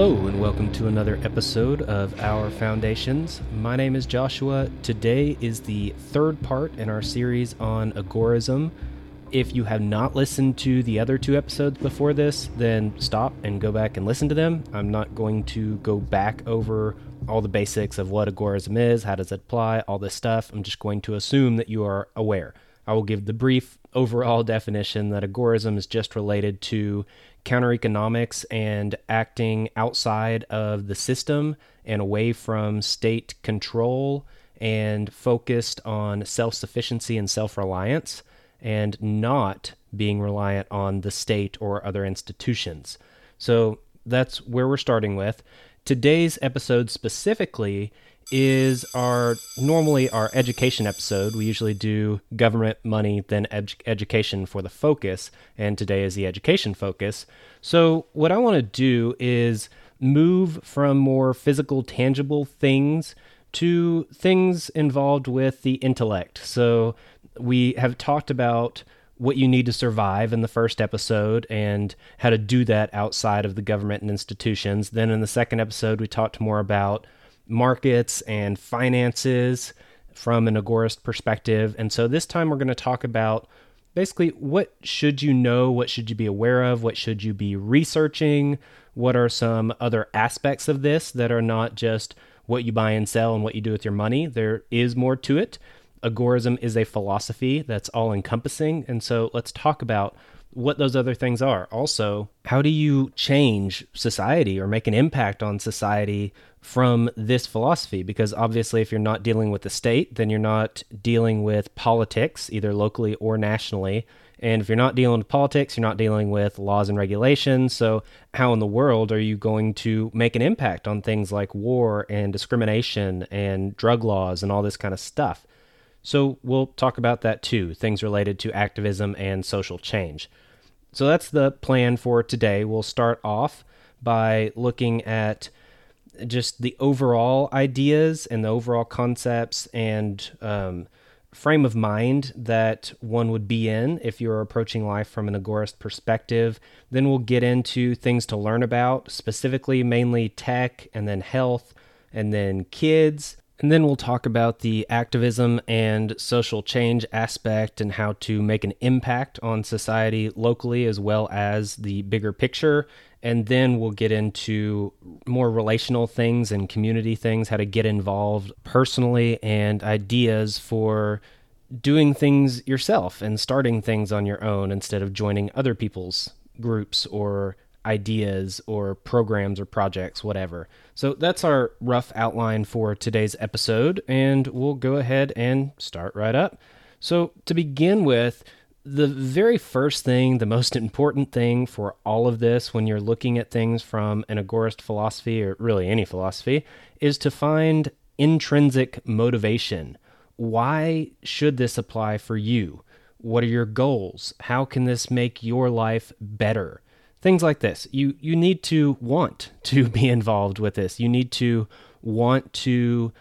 Hello, and welcome to another episode of Our Foundations. My name is Joshua. Today is the third part in our series on agorism. If you have not listened to the other two episodes before this, then stop and go back and listen to them. I'm not going to go back over all the basics of what agorism is, how does it apply, all this stuff. I'm just going to assume that you are aware. I will give the brief overall definition that agorism is just related to counter economics and acting outside of the system and away from state control and focused on self sufficiency and self reliance and not being reliant on the state or other institutions. So that's where we're starting with. Today's episode specifically is our normally our education episode. We usually do government money, then ed- education for the focus, and today is the education focus. So, what I want to do is move from more physical, tangible things to things involved with the intellect. So, we have talked about what you need to survive in the first episode and how to do that outside of the government and institutions. Then in the second episode, we talked more about markets and finances from an agorist perspective. And so this time we're going to talk about basically what should you know, what should you be aware of, what should you be researching, what are some other aspects of this that are not just what you buy and sell and what you do with your money. There is more to it. Agorism is a philosophy that's all encompassing. And so let's talk about what those other things are. Also, how do you change society or make an impact on society from this philosophy? Because obviously, if you're not dealing with the state, then you're not dealing with politics, either locally or nationally. And if you're not dealing with politics, you're not dealing with laws and regulations. So, how in the world are you going to make an impact on things like war and discrimination and drug laws and all this kind of stuff? So, we'll talk about that too things related to activism and social change. So, that's the plan for today. We'll start off by looking at just the overall ideas and the overall concepts and um, frame of mind that one would be in if you're approaching life from an agorist perspective. Then we'll get into things to learn about, specifically, mainly tech, and then health, and then kids. And then we'll talk about the activism and social change aspect and how to make an impact on society locally as well as the bigger picture. And then we'll get into more relational things and community things, how to get involved personally, and ideas for doing things yourself and starting things on your own instead of joining other people's groups or ideas or programs or projects, whatever. So that's our rough outline for today's episode, and we'll go ahead and start right up. So, to begin with, the very first thing, the most important thing for all of this when you're looking at things from an agorist philosophy, or really any philosophy, is to find intrinsic motivation. Why should this apply for you? What are your goals? How can this make your life better? Things like this. You you need to want to be involved with this. You need to want to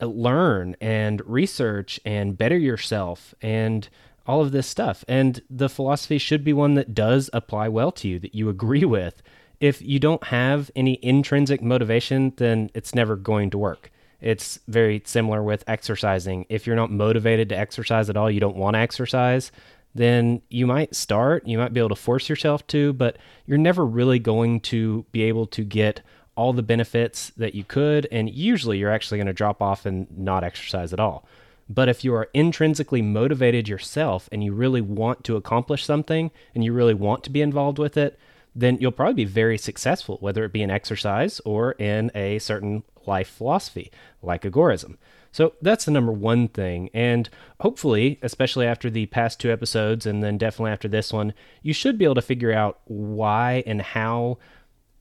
uh, learn and research and better yourself and all of this stuff. And the philosophy should be one that does apply well to you, that you agree with. If you don't have any intrinsic motivation, then it's never going to work. It's very similar with exercising. If you're not motivated to exercise at all, you don't want to exercise, then you might start, you might be able to force yourself to, but you're never really going to be able to get all the benefits that you could. And usually you're actually going to drop off and not exercise at all. But if you are intrinsically motivated yourself and you really want to accomplish something and you really want to be involved with it, then you'll probably be very successful, whether it be in exercise or in a certain life philosophy like agorism. So that's the number one thing. And hopefully, especially after the past two episodes and then definitely after this one, you should be able to figure out why and how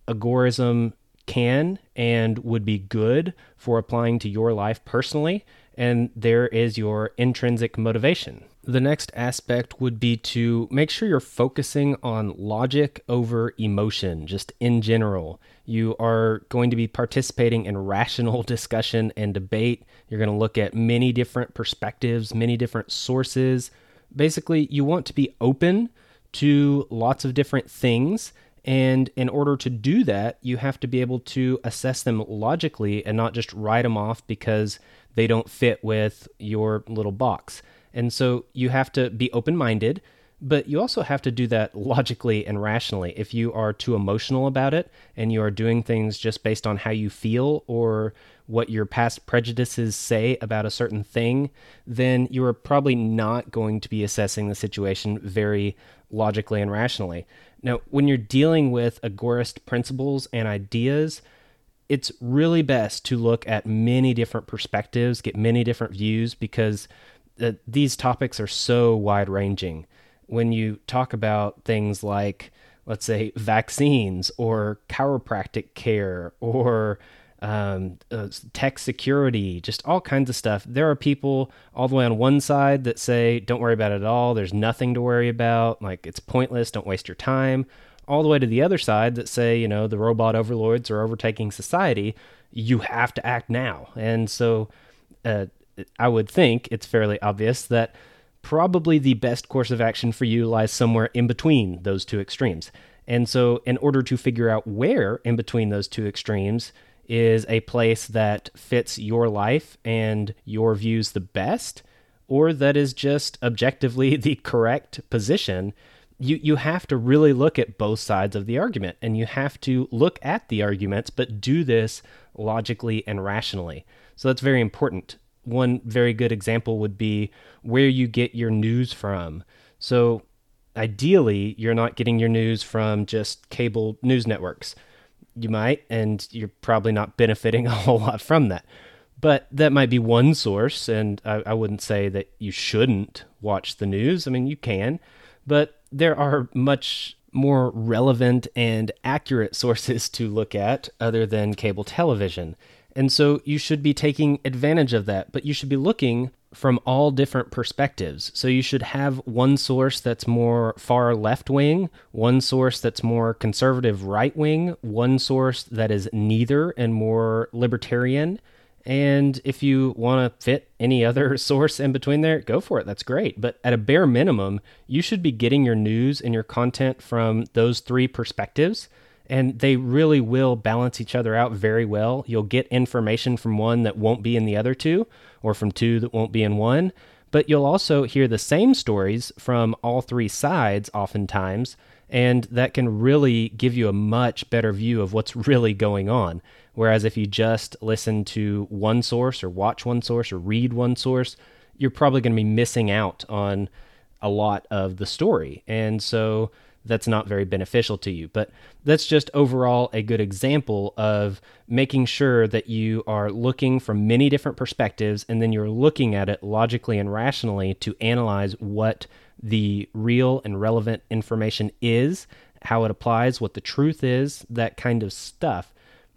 agorism can and would be good for applying to your life personally and there is your intrinsic motivation. The next aspect would be to make sure you're focusing on logic over emotion, just in general. You are going to be participating in rational discussion and debate. You're going to look at many different perspectives, many different sources. Basically, you want to be open to lots of different things And in order to do that, you have to be able to assess them logically and not just write them off because they don't fit with your little box. And so you have to be open minded, but you also have to do that logically and rationally. If you are too emotional about it and you are doing things just based on how you feel or what your past prejudices say about a certain thing, then you are probably not going to be assessing the situation very logically and rationally. Now, when you're dealing with agorist principles and ideas, it's really best to look at many different perspectives, get many different views, because uh, these topics are so wide ranging. When you talk about things like, let's say, vaccines or chiropractic care or um, uh, tech security, just all kinds of stuff. There are people all the way on one side that say, don't worry about it at all. There's nothing to worry about. Like, it's pointless. Don't waste your time all the way to the other side that say, you know, the robot overlords are overtaking society. You have to act now. And so uh, I would think it's fairly obvious that probably the best course of action for you lies somewhere in between those two extremes. And so, in order to figure out where in between those two extremes is a place that fits your life and your views the best, or that is just objectively the correct position, you you have to really look at both sides of the argument and you have to look at the arguments but do this logically and rationally so that's very important one very good example would be where you get your news from. So ideally you're not getting your news from just cable news networks. You might and you're probably not benefiting a whole lot from that. But that might be one source and I, I wouldn't say that you shouldn't watch the news. I mean you can but there are much more relevant and accurate sources to look at other than cable television. And so you should be taking advantage of that, but you should be looking from all different perspectives. So you should have one source that's more far left wing, one source that's more conservative right wing, one source that is neither and more libertarian, and if you want to fit any other source in between there, go for it. That's great. But at a bare minimum, you should be getting your news and your content from those three perspectives. And they really will balance each other out very well. You'll get information from one that won't be in the other two, or from two that won't be in one. But you'll also hear the same stories from all three sides, oftentimes. And that can really give you a much better view of what's really going on. Whereas if you just listen to one source or watch one source or read one source, you're probably going to be missing out on a lot of the story. And so that's not very beneficial to you. But that's just overall a good example of making sure that you are looking from many different perspectives and then you're looking at it logically and rationally to analyze what the real and relevant information is, how it applies, what the truth is, that kind of stuff.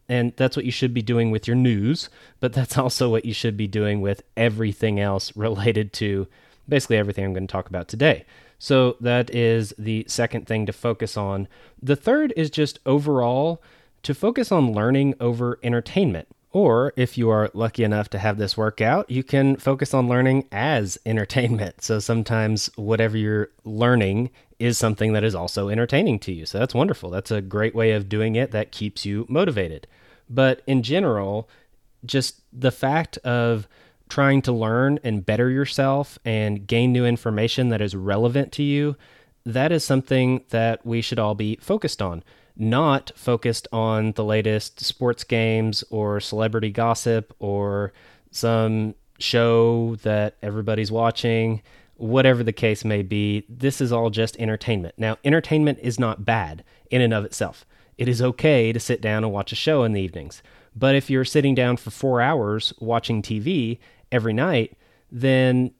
And that's what you should be doing with your news, but that's also what you should be doing with everything else related to basically everything I'm going to talk about today. So that is the second thing to focus on. The third is just overall to focus on learning over entertainment. Or if you are lucky enough to have this work out, you can focus on learning as entertainment. So sometimes whatever you're learning is something that is also entertaining to you. So that's wonderful. That's a great way of doing it that keeps you motivated. But in general, just the fact of trying to learn and better yourself and gain new information that is relevant to you, that is something that we should all be focused on. Not focused on the latest sports games or celebrity gossip or some show that everybody's watching, whatever the case may be. This is all just entertainment. Now, entertainment is not bad in and of itself it is okay to sit down and watch a show in the evenings. But if you're sitting down for four hours watching TV every night, then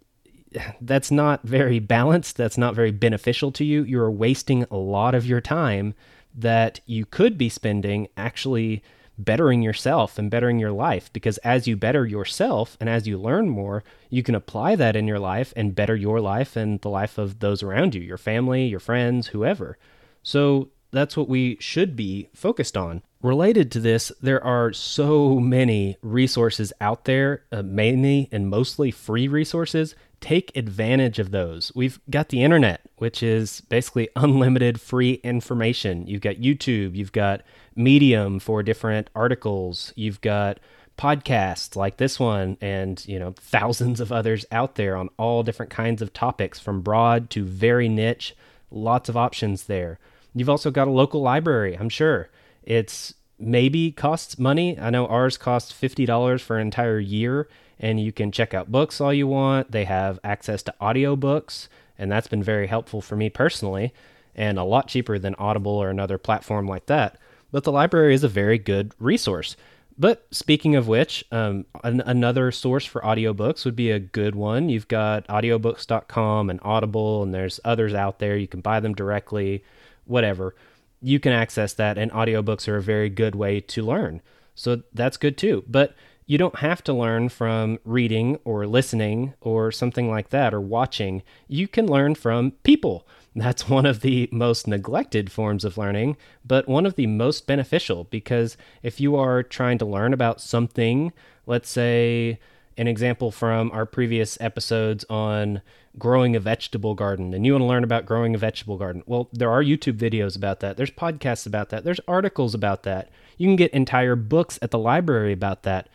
that's not very balanced. That's not very beneficial to you. You're wasting a lot of your time that you could be spending actually bettering yourself and bettering your life because as you better yourself and as you learn more, you can apply that in your life and better your life and the life of those around you, your family, your friends, whoever. So that's what we should be focused on. Related to this, there are so many resources out there, uh, mainly and mostly free resources. Take advantage of those. We've got the internet, which is basically unlimited free information. You've got YouTube, you've got Medium for different articles, you've got podcasts like this one and you know thousands of others out there on all different kinds of topics from broad to very niche lots of options there you've also got a local library i'm sure it's maybe costs money i know ours costs $50 for an entire year and you can check out books all you want they have access to audiobooks and that's been very helpful for me personally and a lot cheaper than audible or another platform like that but the library is a very good resource but speaking of which, um, an, another source for audiobooks would be a good one. You've got audiobooks.com and Audible, and there's others out there. You can buy them directly, whatever. You can access that, and audiobooks are a very good way to learn. So that's good too. But you don't have to learn from reading or listening or something like that or watching. You can learn from people. That's one of the most neglected forms of learning, but one of the most beneficial because if you are trying to learn about something, let's say an example from our previous episodes on growing a vegetable garden and you want to learn about growing a vegetable garden. Well, there are YouTube videos about that. There's podcasts about that. There's articles about that. You can get entire books at the library about that.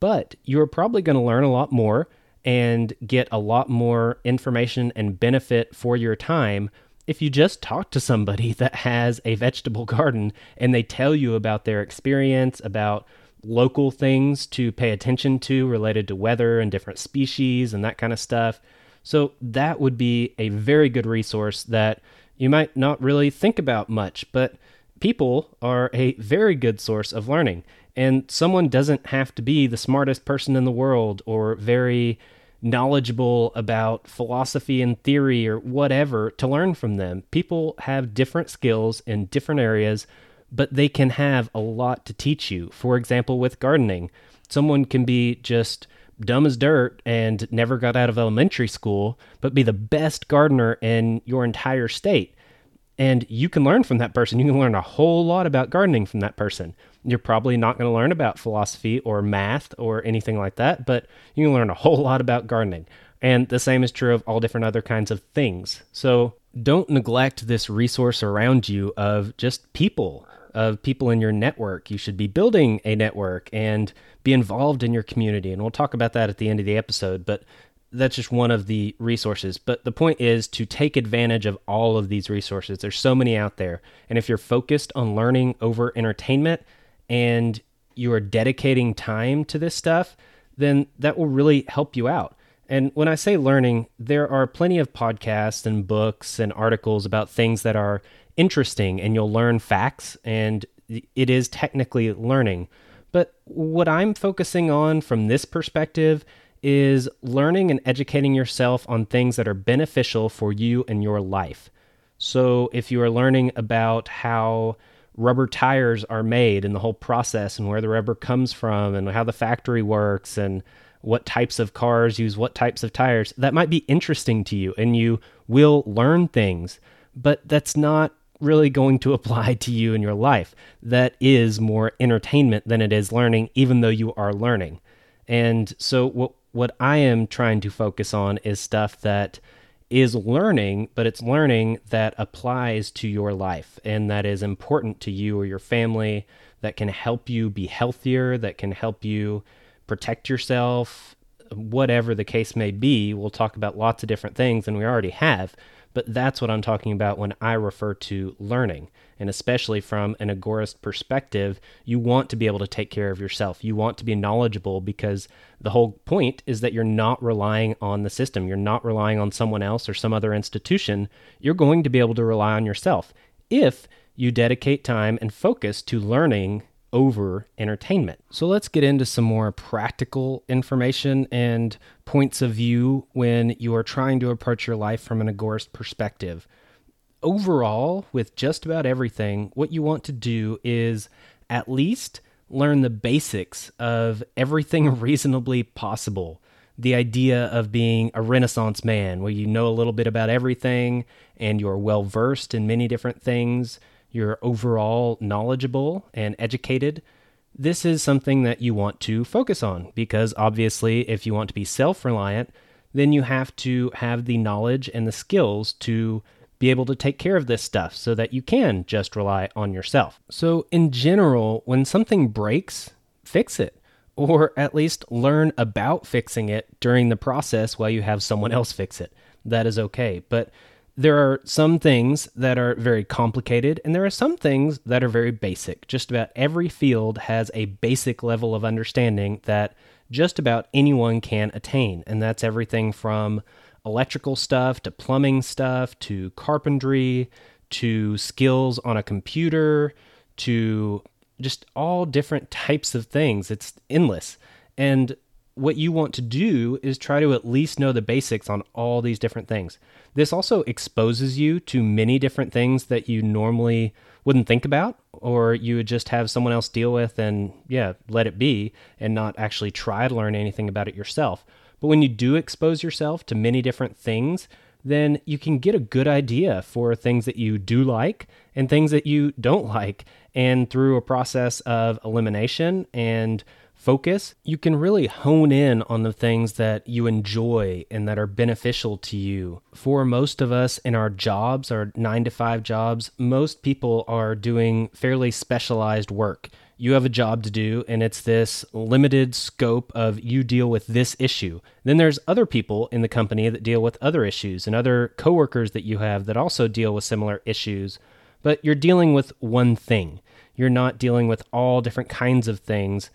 But you're probably going to learn a lot more and get a lot more information and benefit for your time if you just talk to somebody that has a vegetable garden and they tell you about their experience, about local things to pay attention to related to weather and different species and that kind of stuff. So, that would be a very good resource that you might not really think about much, but people are a very good source of learning. And someone doesn't have to be the smartest person in the world or very knowledgeable about philosophy and theory or whatever to learn from them. People have different skills in different areas, but they can have a lot to teach you. For example, with gardening, someone can be just dumb as dirt and never got out of elementary school, but be the best gardener in your entire state. And you can learn from that person. You can learn a whole lot about gardening from that person. You're probably not going to learn about philosophy or math or anything like that, but you can learn a whole lot about gardening. And the same is true of all different other kinds of things. So don't neglect this resource around you of just people, of people in your network. You should be building a network and be involved in your community. And we'll talk about that at the end of the episode. But that's just one of the resources. But the point is to take advantage of all of these resources. There's so many out there. And if you're focused on learning over entertainment and you are dedicating time to this stuff, then that will really help you out. And when I say learning, there are plenty of podcasts and books and articles about things that are interesting and you'll learn facts and it is technically learning. But what I'm focusing on from this perspective is learning and educating yourself on things that are beneficial for you and your life. So, if you are learning about how rubber tires are made and the whole process and where the rubber comes from and how the factory works and what types of cars use what types of tires, that might be interesting to you and you will learn things, but that's not really going to apply to you in your life. That is more entertainment than it is learning, even though you are learning. And so, what what I am trying to focus on is stuff that is learning, but it's learning that applies to your life and that is important to you or your family, that can help you be healthier, that can help you protect yourself, whatever the case may be. We'll talk about lots of different things, and we already have, but that's what I'm talking about when I refer to learning and especially from an agorist perspective, you want to be able to take care of yourself. You want to be knowledgeable because the whole point is that you're not relying on the system. You're not relying on someone else or some other institution. You're going to be able to rely on yourself if you dedicate time and focus to learning over entertainment. So let's get into some more practical information and points of view when you are trying to approach your life from an agorist perspective overall, with just about everything, what you want to do is at least learn the basics of everything reasonably possible. The idea of being a Renaissance man, where you know a little bit about everything and you're well versed in many different things. You're overall knowledgeable and educated, this is something that you want to focus on because obviously, if you want to be self reliant, then you have to have the knowledge and the skills to be able to take care of this stuff so that you can just rely on yourself. So, in general, when something breaks, fix it, or at least learn about fixing it during the process while you have someone else fix it. That is okay. But there are some things that are very complicated, and there are some things that are very basic. Just about every field has a basic level of understanding that just about anyone can attain. And that's everything from electrical stuff to plumbing stuff to carpentry to skills on a computer to just all different types of things. It's endless. And what you want to do is try to at least know the basics on all these different things. This also exposes you to many different things that you normally wouldn't think about or you would just have someone else deal with and yeah, let it be and not actually try to learn anything about it yourself. But when you do expose yourself to many different things, then you can get a good idea for things that you do like and things that you don't like. And through a process of elimination and focus, you can really hone in on the things that you enjoy and that are beneficial to you. For most of us in our jobs, our nine to five jobs, most people are doing fairly specialized work. You have a job to do, and it's this limited scope of you deal with this issue. Then there's other people in the company that deal with other issues, and other coworkers that you have that also deal with similar issues. But you're dealing with one thing. You're not dealing with all different kinds of things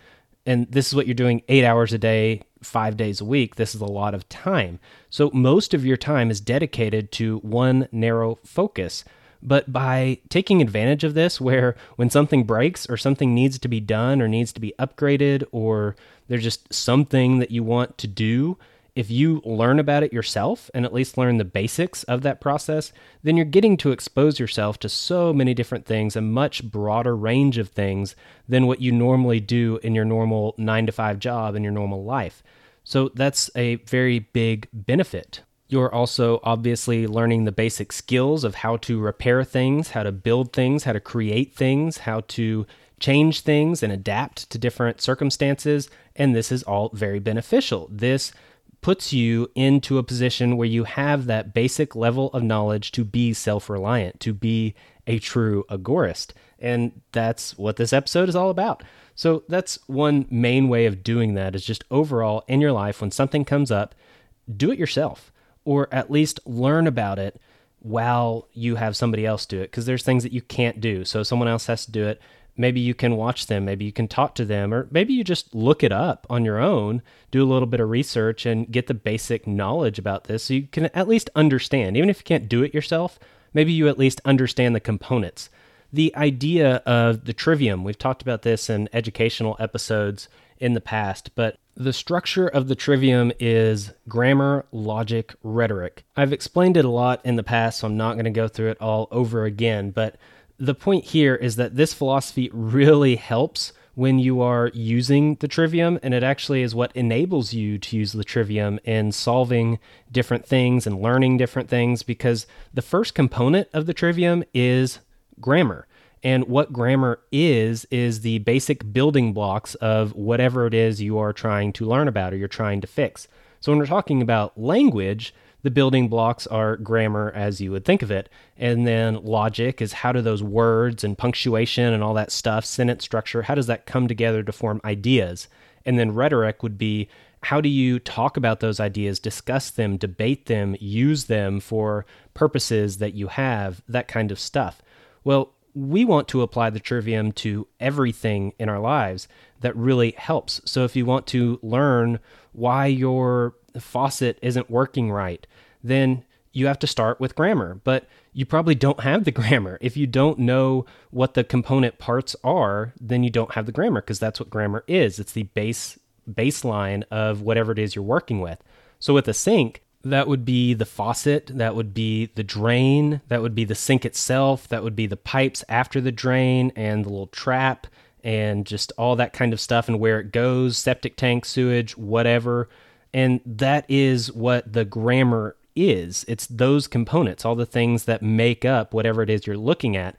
and this is what you're doing eight hours a day, five days a week, this is a lot of time. So most of your time is dedicated to one narrow focus. But by taking advantage of this, where when something breaks or something needs to be done or needs to be upgraded or there's just something that you want to do, if you learn about it yourself and at least learn the basics of that process, then you're getting to expose yourself to so many different things, a much broader range of things than what you normally do in your normal nine to five job in your normal life. So that's a very big benefit. You're also obviously learning the basic skills of how to repair things, how to build things, how to create things, how to change things and adapt to different circumstances. And this is all very beneficial. This puts you into a position where you have that basic level of knowledge to be self reliant, to be a true agorist. And that's what this episode is all about. So that's one main way of doing that is just overall in your life, when something comes up, do it yourself or at least learn about it while you have somebody else do it because there's things that you can't do. So someone else has to do it maybe you can watch them, maybe you can talk to them, or maybe you just look it up on your own, do a little bit of research, and get the basic knowledge about this so you can at least understand. Even if you can't do it yourself, maybe you at least understand the components. The idea of the trivium, we've talked about this in educational episodes in the past, but the structure of the trivium is grammar, logic, rhetoric. I've explained it a lot in the past, so I'm not going to go through it all over again, but the point here is that this philosophy really helps when you are using the trivium, and it actually is what enables you to use the trivium in solving different things and learning different things because the first component of the trivium is grammar. And what grammar is, is the basic building blocks of whatever it is you are trying to learn about or you're trying to fix. So when we're talking about language, the building blocks are grammar as you would think of it. And then logic is how do those words and punctuation and all that stuff, sentence structure, how does that come together to form ideas? And then rhetoric would be how do you talk about those ideas, discuss them, debate them, use them for purposes that you have, that kind of stuff. Well, we want to apply the trivium to everything in our lives that really helps. So if you want to learn why your faucet isn't working right, then you have to start with grammar. But you probably don't have the grammar. If you don't know what the component parts are, then you don't have the grammar because that's what grammar is. It's the base baseline of whatever it is you're working with. So with a sink, that would be the faucet, that would be the drain, that would be the sink itself, that would be the pipes after the drain and the little trap and just all that kind of stuff and where it goes, septic tank, sewage, whatever. And that is what the grammar is. It's those components, all the things that make up whatever it is you're looking at.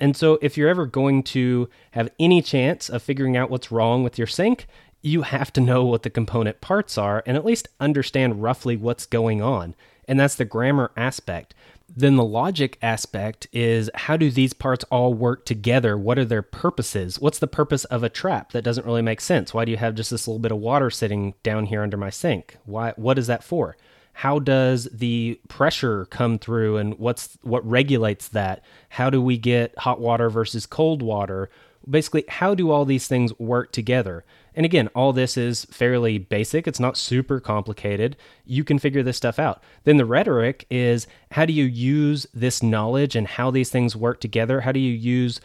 And so, if you're ever going to have any chance of figuring out what's wrong with your sink, you have to know what the component parts are and at least understand roughly what's going on. And that's the grammar aspect. Then the logic aspect is how do these parts all work together? What are their purposes? What's the purpose of a trap? That doesn't really make sense. Why do you have just this little bit of water sitting down here under my sink? Why what is that for? how does the pressure come through and what's what regulates that how do we get hot water versus cold water basically how do all these things work together and again all this is fairly basic it's not super complicated you can figure this stuff out then the rhetoric is how do you use this knowledge and how these things work together how do you use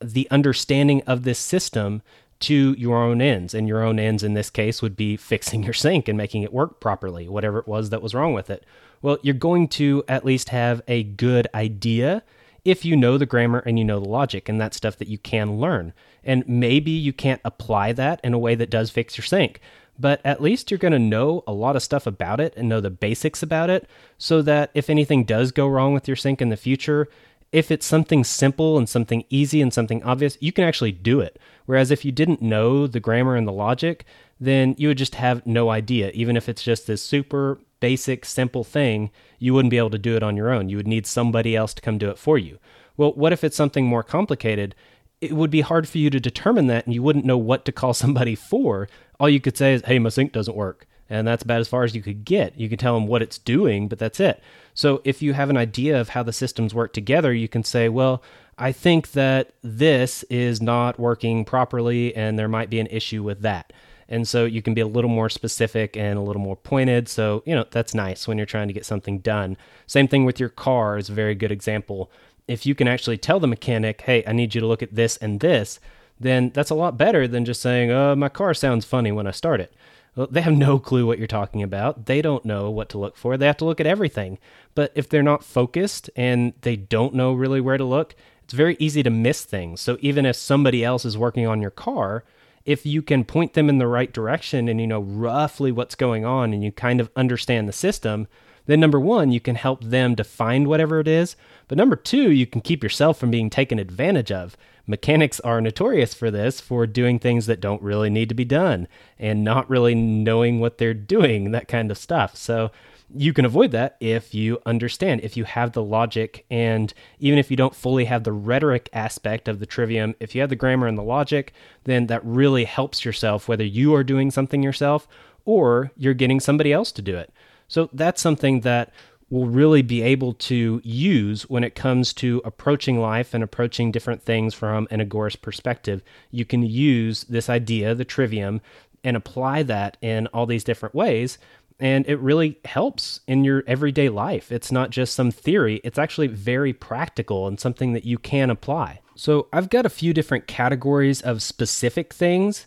the understanding of this system to your own ends. And your own ends in this case would be fixing your sink and making it work properly, whatever it was that was wrong with it. Well, you're going to at least have a good idea if you know the grammar and you know the logic and that stuff that you can learn. And maybe you can't apply that in a way that does fix your sink, but at least you're going to know a lot of stuff about it and know the basics about it so that if anything does go wrong with your sink in the future, if it's something simple and something easy and something obvious, you can actually do it. Whereas if you didn't know the grammar and the logic, then you would just have no idea. Even if it's just this super basic, simple thing, you wouldn't be able to do it on your own. You would need somebody else to come do it for you. Well, what if it's something more complicated? It would be hard for you to determine that, and you wouldn't know what to call somebody for. All you could say is, hey, my sink doesn't work. And that's about as far as you could get. You could tell them what it's doing, but that's it. So if you have an idea of how the systems work together, you can say, well, I think that this is not working properly and there might be an issue with that. And so you can be a little more specific and a little more pointed. So, you know, that's nice when you're trying to get something done. Same thing with your car is a very good example. If you can actually tell the mechanic, hey, I need you to look at this and this, then that's a lot better than just saying, oh, my car sounds funny when I start it. Well, they have no clue what you're talking about. They don't know what to look for. They have to look at everything. But if they're not focused and they don't know really where to look, it's very easy to miss things. So even if somebody else is working on your car, if you can point them in the right direction and you know roughly what's going on and you kind of understand the system, then number one, you can help them to find whatever it is. But number two, you can keep yourself from being taken advantage of mechanics are notorious for this, for doing things that don't really need to be done and not really knowing what they're doing, that kind of stuff. So you can avoid that if you understand, if you have the logic, and even if you don't fully have the rhetoric aspect of the trivium, if you have the grammar and the logic, then that really helps yourself, whether you are doing something yourself or you're getting somebody else to do it. So that's something that will really be able to use when it comes to approaching life and approaching different things from an agorist perspective. You can use this idea, the trivium, and apply that in all these different ways. And it really helps in your everyday life. It's not just some theory, it's actually very practical and something that you can apply. So, I've got a few different categories of specific things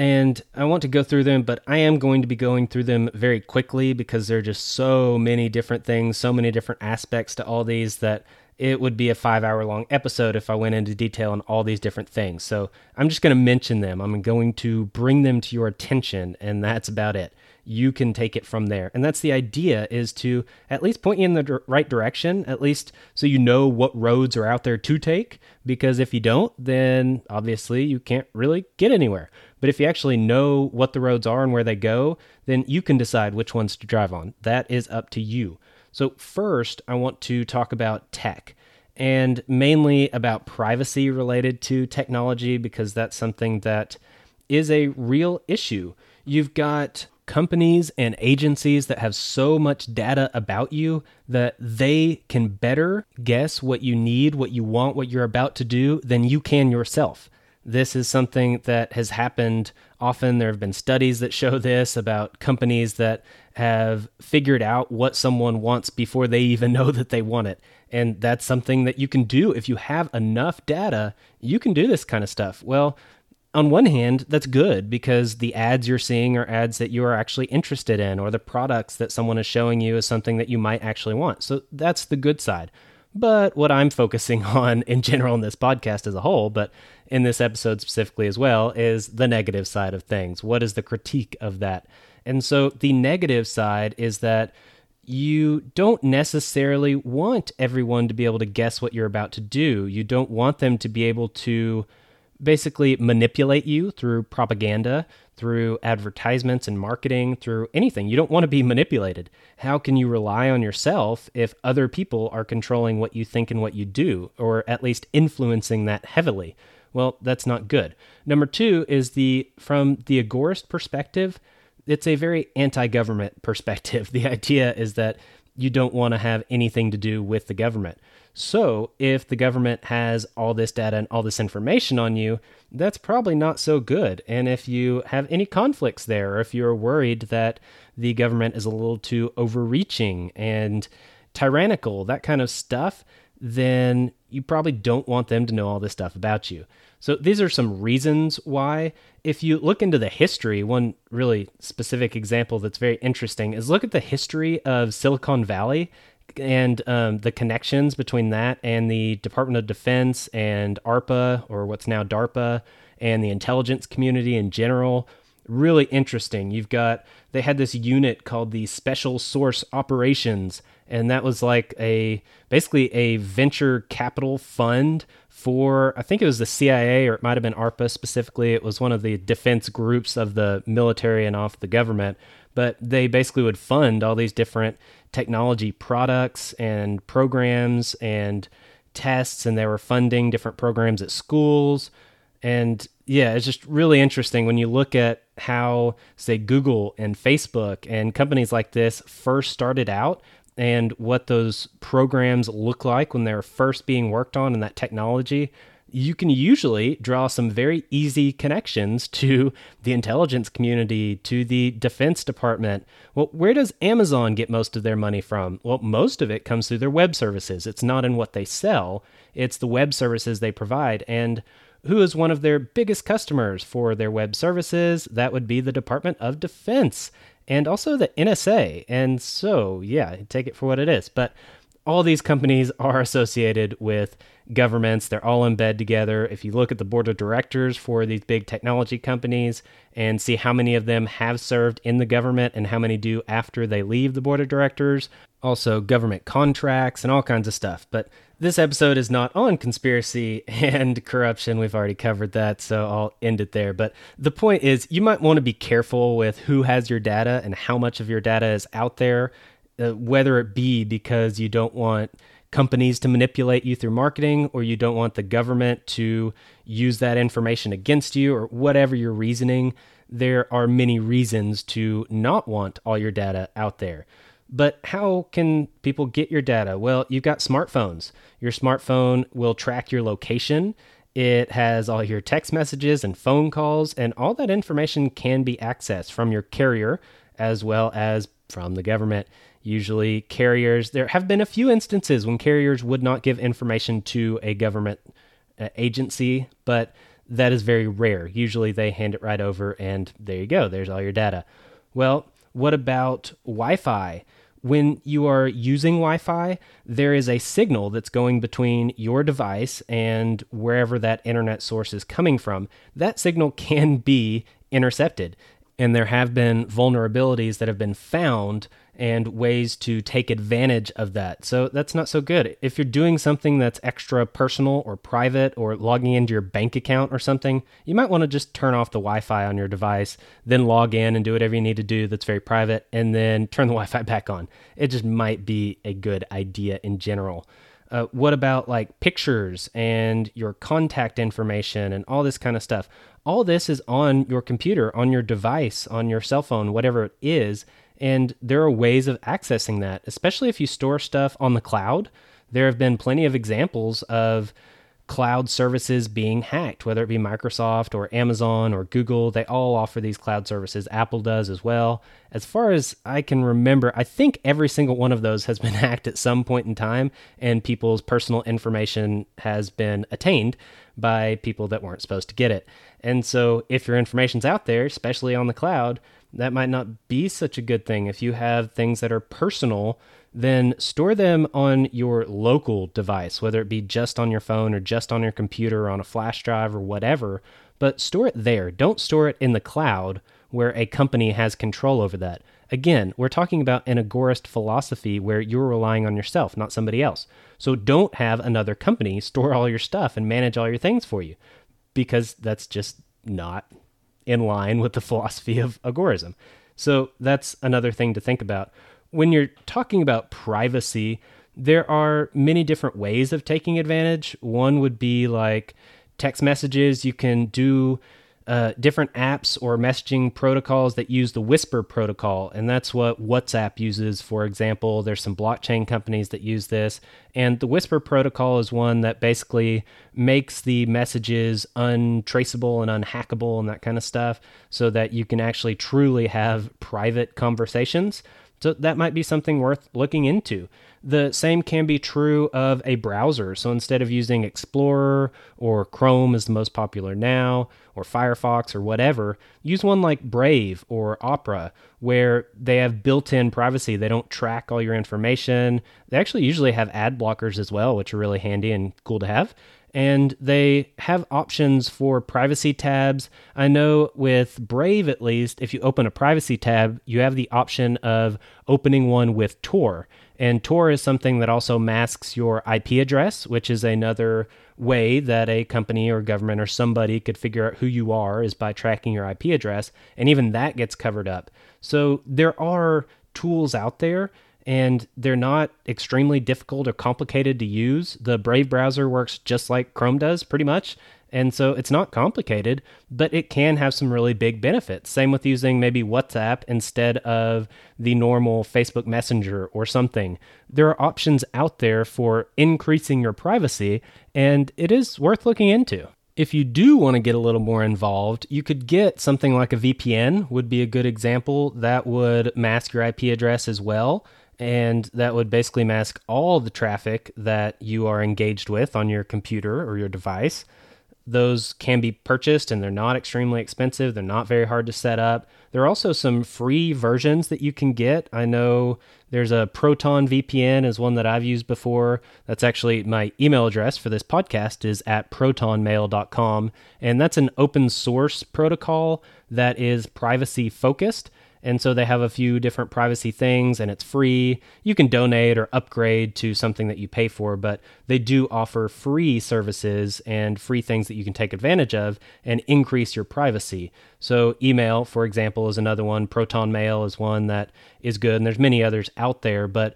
and I want to go through them, but I am going to be going through them very quickly because there are just so many different things, so many different aspects to all these that it would be a five hour long episode if I went into detail on all these different things. So I'm just going to mention them. I'm going to bring them to your attention, and that's about it you can take it from there. And that's the idea is to at least point you in the right direction, at least so you know what roads are out there to take. Because if you don't, then obviously you can't really get anywhere. But if you actually know what the roads are and where they go, then you can decide which ones to drive on. That is up to you. So, first, I want to talk about tech and mainly about privacy related to technology because that's something that is a real issue. You've got companies and agencies that have so much data about you that they can better guess what you need, what you want, what you're about to do than you can yourself. This is something that has happened often. There have been studies that show this about companies that have figured out what someone wants before they even know that they want it. And that's something that you can do if you have enough data. You can do this kind of stuff. Well, on one hand, that's good because the ads you're seeing are ads that you are actually interested in, or the products that someone is showing you is something that you might actually want. So that's the good side. But what I'm focusing on in general in this podcast as a whole, but in this episode specifically as well, is the negative side of things. What is the critique of that? And so the negative side is that you don't necessarily want everyone to be able to guess what you're about to do. You don't want them to be able to basically manipulate you through propaganda, through advertisements and marketing, through anything. You don't want to be manipulated. How can you rely on yourself if other people are controlling what you think and what you do, or at least influencing that heavily? Well, that's not good. Number two is the from the agorist perspective, it's a very anti-government perspective. The idea is that you don't want to have anything to do with the government. So, if the government has all this data and all this information on you, that's probably not so good. And if you have any conflicts there, or if you're worried that the government is a little too overreaching and tyrannical, that kind of stuff, then you probably don't want them to know all this stuff about you. So, these are some reasons why. If you look into the history, one really specific example that's very interesting is look at the history of Silicon Valley and um, the connections between that and the Department of Defense and ARPA, or what's now DARPA, and the intelligence community in general. Really interesting. You've got, they had this unit called the Special Source Operations, and that was like a basically a venture capital fund for, I think it was the CIA or it might have been ARPA specifically. It was one of the defense groups of the military and off the government, but they basically would fund all these different technology products and programs and tests, and they were funding different programs at schools. And yeah, it's just really interesting when you look at how, say, Google and Facebook and companies like this first started out and what those programs look like when they're first being worked on and that technology you can usually draw some very easy connections to the intelligence community, to the defense department. Well, where does Amazon get most of their money from? Well, most of it comes through their web services. It's not in what they sell, it's the web services they provide. And who is one of their biggest customers for their web services? That would be the Department of Defense and also the NSA. And so, yeah, take it for what it is. But all these companies are associated with governments. They're all in bed together. If you look at the board of directors for these big technology companies and see how many of them have served in the government and how many do after they leave the board of directors, also government contracts and all kinds of stuff. But this episode is not on conspiracy and corruption. We've already covered that, so I'll end it there. But the point is, you might want to be careful with who has your data and how much of your data is out there, uh, whether it be because you don't want companies to manipulate you through marketing or you don't want the government to use that information against you or whatever your reasoning, there are many reasons to not want all your data out there. But how can people get your data? Well, you've got smartphones. Your smartphone will track your location. It has all your text messages and phone calls, and all that information can be accessed from your carrier as well as from the government. Usually, carriers, there have been a few instances when carriers would not give information to a government uh, agency, but that is very rare. Usually, they hand it right over, and there you go, there's all your data. Well, what about Wi Fi? When you are using Wi Fi, there is a signal that's going between your device and wherever that internet source is coming from. That signal can be intercepted. And there have been vulnerabilities that have been found and ways to take advantage of that. So that's not so good. If you're doing something that's extra personal or private or logging into your bank account or something, you might want to just turn off the Wi Fi on your device, then log in and do whatever you need to do that's very private, and then turn the Wi Fi back on. It just might be a good idea in general. Uh, what about like pictures and your contact information and all this kind of stuff? All this is on your computer, on your device, on your cell phone, whatever it is. And there are ways of accessing that, especially if you store stuff on the cloud. There have been plenty of examples of cloud services being hacked, whether it be Microsoft or Amazon or Google. They all offer these cloud services. Apple does as well. As far as I can remember, I think every single one of those has been hacked at some point in time, and people's personal information has been attained by people that weren't supposed to get it. And so, if your information's out there, especially on the cloud, that might not be such a good thing. If you have things that are personal, then store them on your local device, whether it be just on your phone or just on your computer or on a flash drive or whatever, but store it there. Don't store it in the cloud where a company has control over that. Again, we're talking about an agorist philosophy where you're relying on yourself, not somebody else. So don't have another company store all your stuff and manage all your things for you because that's just not in line with the philosophy of agorism. So that's another thing to think about. When you're talking about privacy, there are many different ways of taking advantage. One would be like text messages. You can do uh, different apps or messaging protocols that use the Whisper protocol, and that's what WhatsApp uses. For example, there's some blockchain companies that use this, and the Whisper protocol is one that basically makes the messages untraceable and unhackable and that kind of stuff, so that you can actually truly have private conversations. So that might be something worth looking into. The same can be true of a browser. So instead of using Explorer or Chrome is the most popular now, or Firefox or whatever, use one like Brave or Opera where they have built in privacy. They don't track all your information. They actually usually have ad blockers as well, which are really handy and cool to have and they have options for privacy tabs. I know with Brave, at least, if you open a privacy tab, you have the option of opening one with Tor. And Tor is something that also masks your IP address, which is another way that a company or government or somebody could figure out who you are is by tracking your IP address. And even that gets covered up. So there are tools out there and they're not extremely difficult or complicated to use. The Brave browser works just like Chrome does, pretty much. And so it's not complicated, but it can have some really big benefits. Same with using maybe WhatsApp instead of the normal Facebook Messenger or something. There are options out there for increasing your privacy, and it is worth looking into. If you do want to get a little more involved, you could get something like a VPN would be a good example that would mask your IP address as well and that would basically mask all the traffic that you are engaged with on your computer or your device. Those can be purchased and they're not extremely expensive. They're not very hard to set up. There are also some free versions that you can get. I know there's a Proton VPN is one that I've used before. That's actually my email address for this podcast is at protonmail.com and that's an open source protocol that is privacy focused and so they have a few different privacy things and it's free. You can donate or upgrade to something that you pay for, but they do offer free services and free things that you can take advantage of and increase your privacy. So email, for example, is another one. Proton Mail is one that is good and there's many others out there, but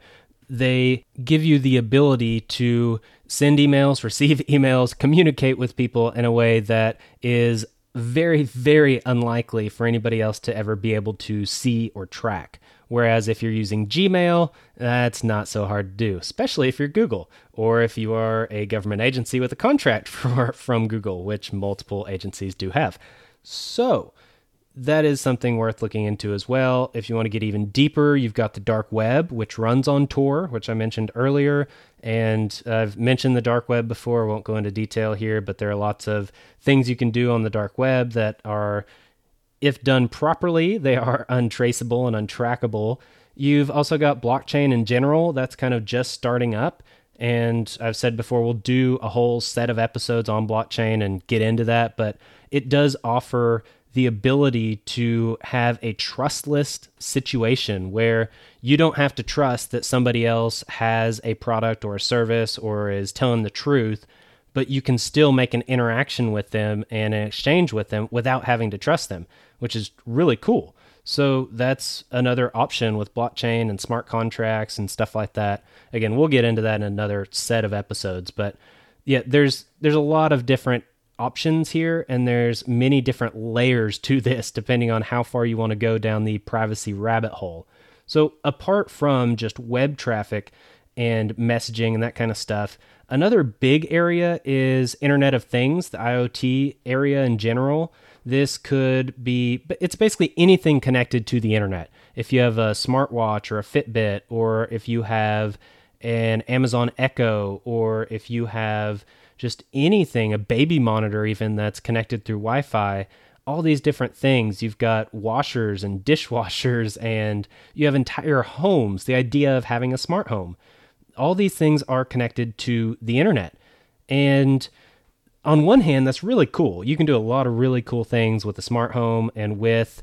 they give you the ability to send emails, receive emails, communicate with people in a way that is very, very unlikely for anybody else to ever be able to see or track. Whereas if you're using Gmail, that's not so hard to do, especially if you're Google or if you are a government agency with a contract for, from Google, which multiple agencies do have. So, that is something worth looking into as well. If you want to get even deeper, you've got the dark web, which runs on Tor, which I mentioned earlier. And I've mentioned the dark web before. I won't go into detail here, but there are lots of things you can do on the dark web that are, if done properly, they are untraceable and untrackable. You've also got blockchain in general, that's kind of just starting up. And I've said before, we'll do a whole set of episodes on blockchain and get into that, but it does offer the ability to have a trustless situation where you don't have to trust that somebody else has a product or a service or is telling the truth, but you can still make an interaction with them and an exchange with them without having to trust them, which is really cool. So that's another option with blockchain and smart contracts and stuff like that. Again, we'll get into that in another set of episodes, but yeah, there's there's a lot of different options here and there's many different layers to this depending on how far you want to go down the privacy rabbit hole. So apart from just web traffic and messaging and that kind of stuff, another big area is Internet of Things, the IoT area in general. This could be it's basically anything connected to the internet. If you have a smartwatch or a Fitbit or if you have an Amazon Echo or if you have just anything, a baby monitor, even that's connected through Wi Fi, all these different things. You've got washers and dishwashers, and you have entire homes, the idea of having a smart home. All these things are connected to the internet. And on one hand, that's really cool. You can do a lot of really cool things with a smart home and with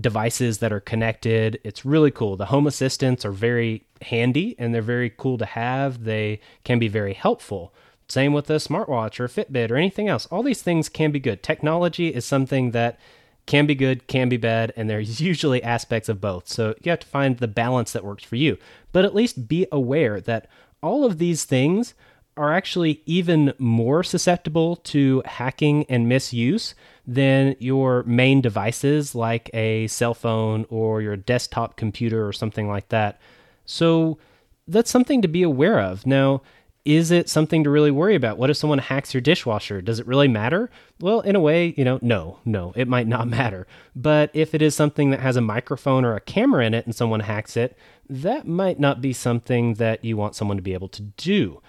devices that are connected. It's really cool. The home assistants are very handy and they're very cool to have. They can be very helpful. Same with a smartwatch or a Fitbit or anything else. All these things can be good. Technology is something that can be good, can be bad, and there's usually aspects of both. So you have to find the balance that works for you. But at least be aware that all of these things are actually even more susceptible to hacking and misuse than your main devices like a cell phone or your desktop computer or something like that. So that's something to be aware of. Now, is it something to really worry about? What if someone hacks your dishwasher? Does it really matter? Well, in a way, you know, no, no, it might not matter. But if it is something that has a microphone or a camera in it and someone hacks it, that might not be something that you want someone to be able to do.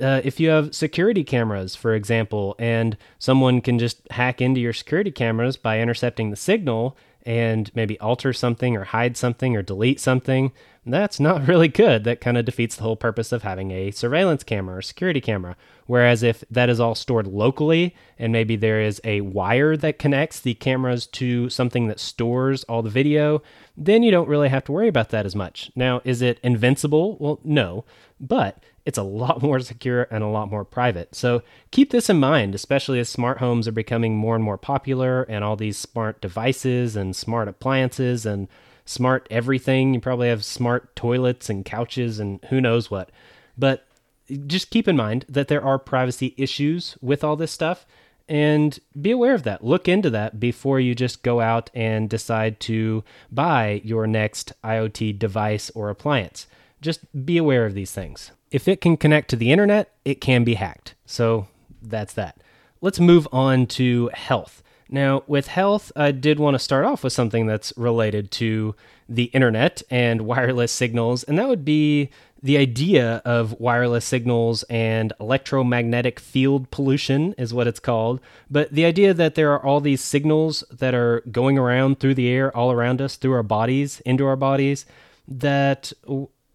Uh, if you have security cameras, for example, and someone can just hack into your security cameras by intercepting the signal and maybe alter something or hide something or delete something, that's not really good. That kind of defeats the whole purpose of having a surveillance camera or security camera. Whereas if that is all stored locally and maybe there is a wire that connects the cameras to something that stores all the video, then you don't really have to worry about that as much. Now, is it invincible? Well, no, but it's a lot more secure and a lot more private. So keep this in mind, especially as smart homes are becoming more and more popular and all these smart devices and smart appliances and smart everything. You probably have smart toilets and couches and who knows what. But just keep in mind that there are privacy issues with all this stuff and be aware of that. Look into that before you just go out and decide to buy your next IoT device or appliance. Just be aware of these things. If it can connect to the internet, it can be hacked. So that's that. Let's move on to health. Now, with health, I did want to start off with something that's related to the internet and wireless signals, and that would be the idea of wireless signals and electromagnetic field pollution, is what it's called. But the idea that there are all these signals that are going around through the air, all around us, through our bodies, into our bodies, that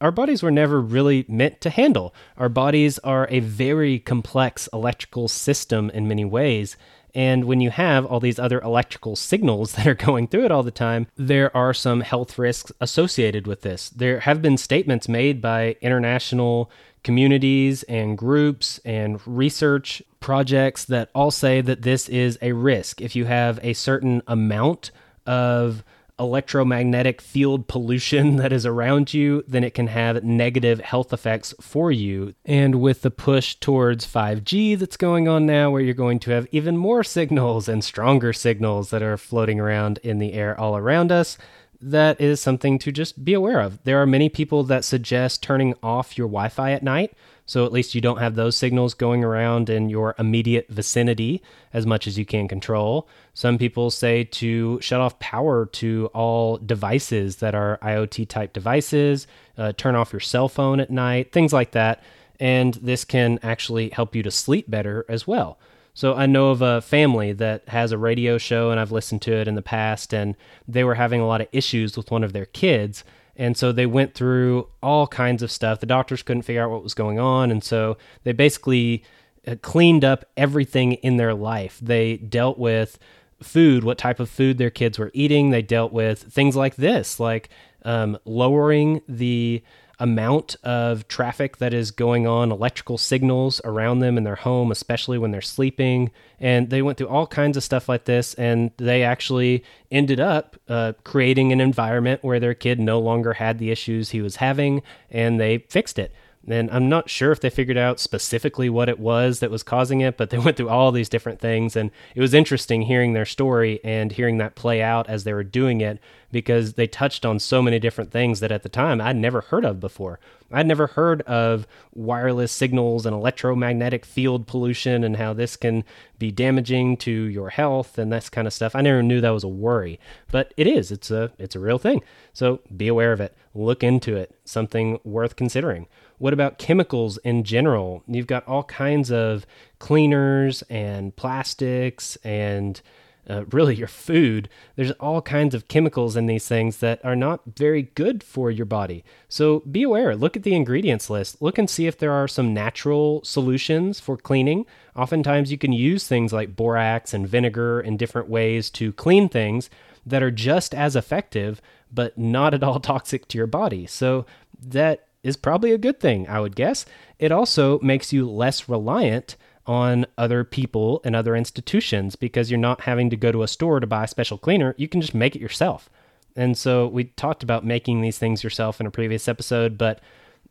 our bodies were never really meant to handle. Our bodies are a very complex electrical system in many ways. And when you have all these other electrical signals that are going through it all the time, there are some health risks associated with this. There have been statements made by international communities and groups and research projects that all say that this is a risk. If you have a certain amount of electromagnetic field pollution that is around you, then it can have negative health effects for you. And with the push towards 5G that's going on now, where you're going to have even more signals and stronger signals that are floating around in the air all around us, that is something to just be aware of. There are many people that suggest turning off your Wi Fi at night so at least you don't have those signals going around in your immediate vicinity as much as you can control. Some people say to shut off power to all devices that are IoT type devices, uh, turn off your cell phone at night, things like that. And this can actually help you to sleep better as well. So I know of a family that has a radio show, and I've listened to it in the past, and they were having a lot of issues with one of their kids and so they went through all kinds of stuff. The doctors couldn't figure out what was going on. And so they basically uh, cleaned up everything in their life. They dealt with food, what type of food their kids were eating. They dealt with things like this, like um, lowering the amount of traffic that is going on, electrical signals around them in their home, especially when they're sleeping. And they went through all kinds of stuff like this, and they actually ended up uh, creating an environment where their kid no longer had the issues he was having, and they fixed it. And I'm not sure if they figured out specifically what it was that was causing it, but they went through all these different things. And it was interesting hearing their story and hearing that play out as they were doing it because they touched on so many different things that at the time I'd never heard of before. I'd never heard of wireless signals and electromagnetic field pollution and how this can be damaging to your health and this kind of stuff. I never knew that was a worry, but it is. It's a it's a real thing. So be aware of it. Look into it. Something worth considering. What about chemicals in general? You've got all kinds of cleaners and plastics and uh, really your food. There's all kinds of chemicals in these things that are not very good for your body. So be aware. Look at the ingredients list. Look and see if there are some natural solutions for cleaning. Oftentimes, you can use things like borax and vinegar in different ways to clean things that are just as effective, but not at all toxic to your body. So that is probably a good thing, I would guess. It also makes you less reliant on other people and other institutions because you're not having to go to a store to buy a special cleaner. You can just make it yourself. And so we talked about making these things yourself in a previous episode, but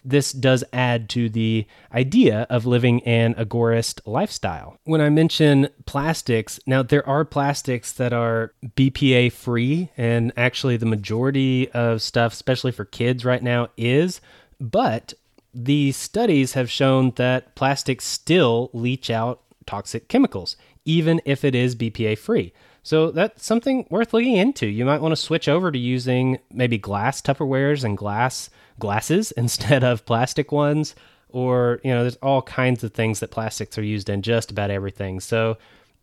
this does add to the idea of living an agorist lifestyle. When I mention plastics, now there are plastics that are BPA free, and actually the majority of stuff, especially for kids right now, is, but the studies have shown that plastics still leach out toxic chemicals, even if it is BPA free. So that's something worth looking into. You might want to switch over to using maybe glass Tupperwares and glass glasses instead of plastic ones. Or, you know, there's all kinds of things that plastics are used in just about everything. So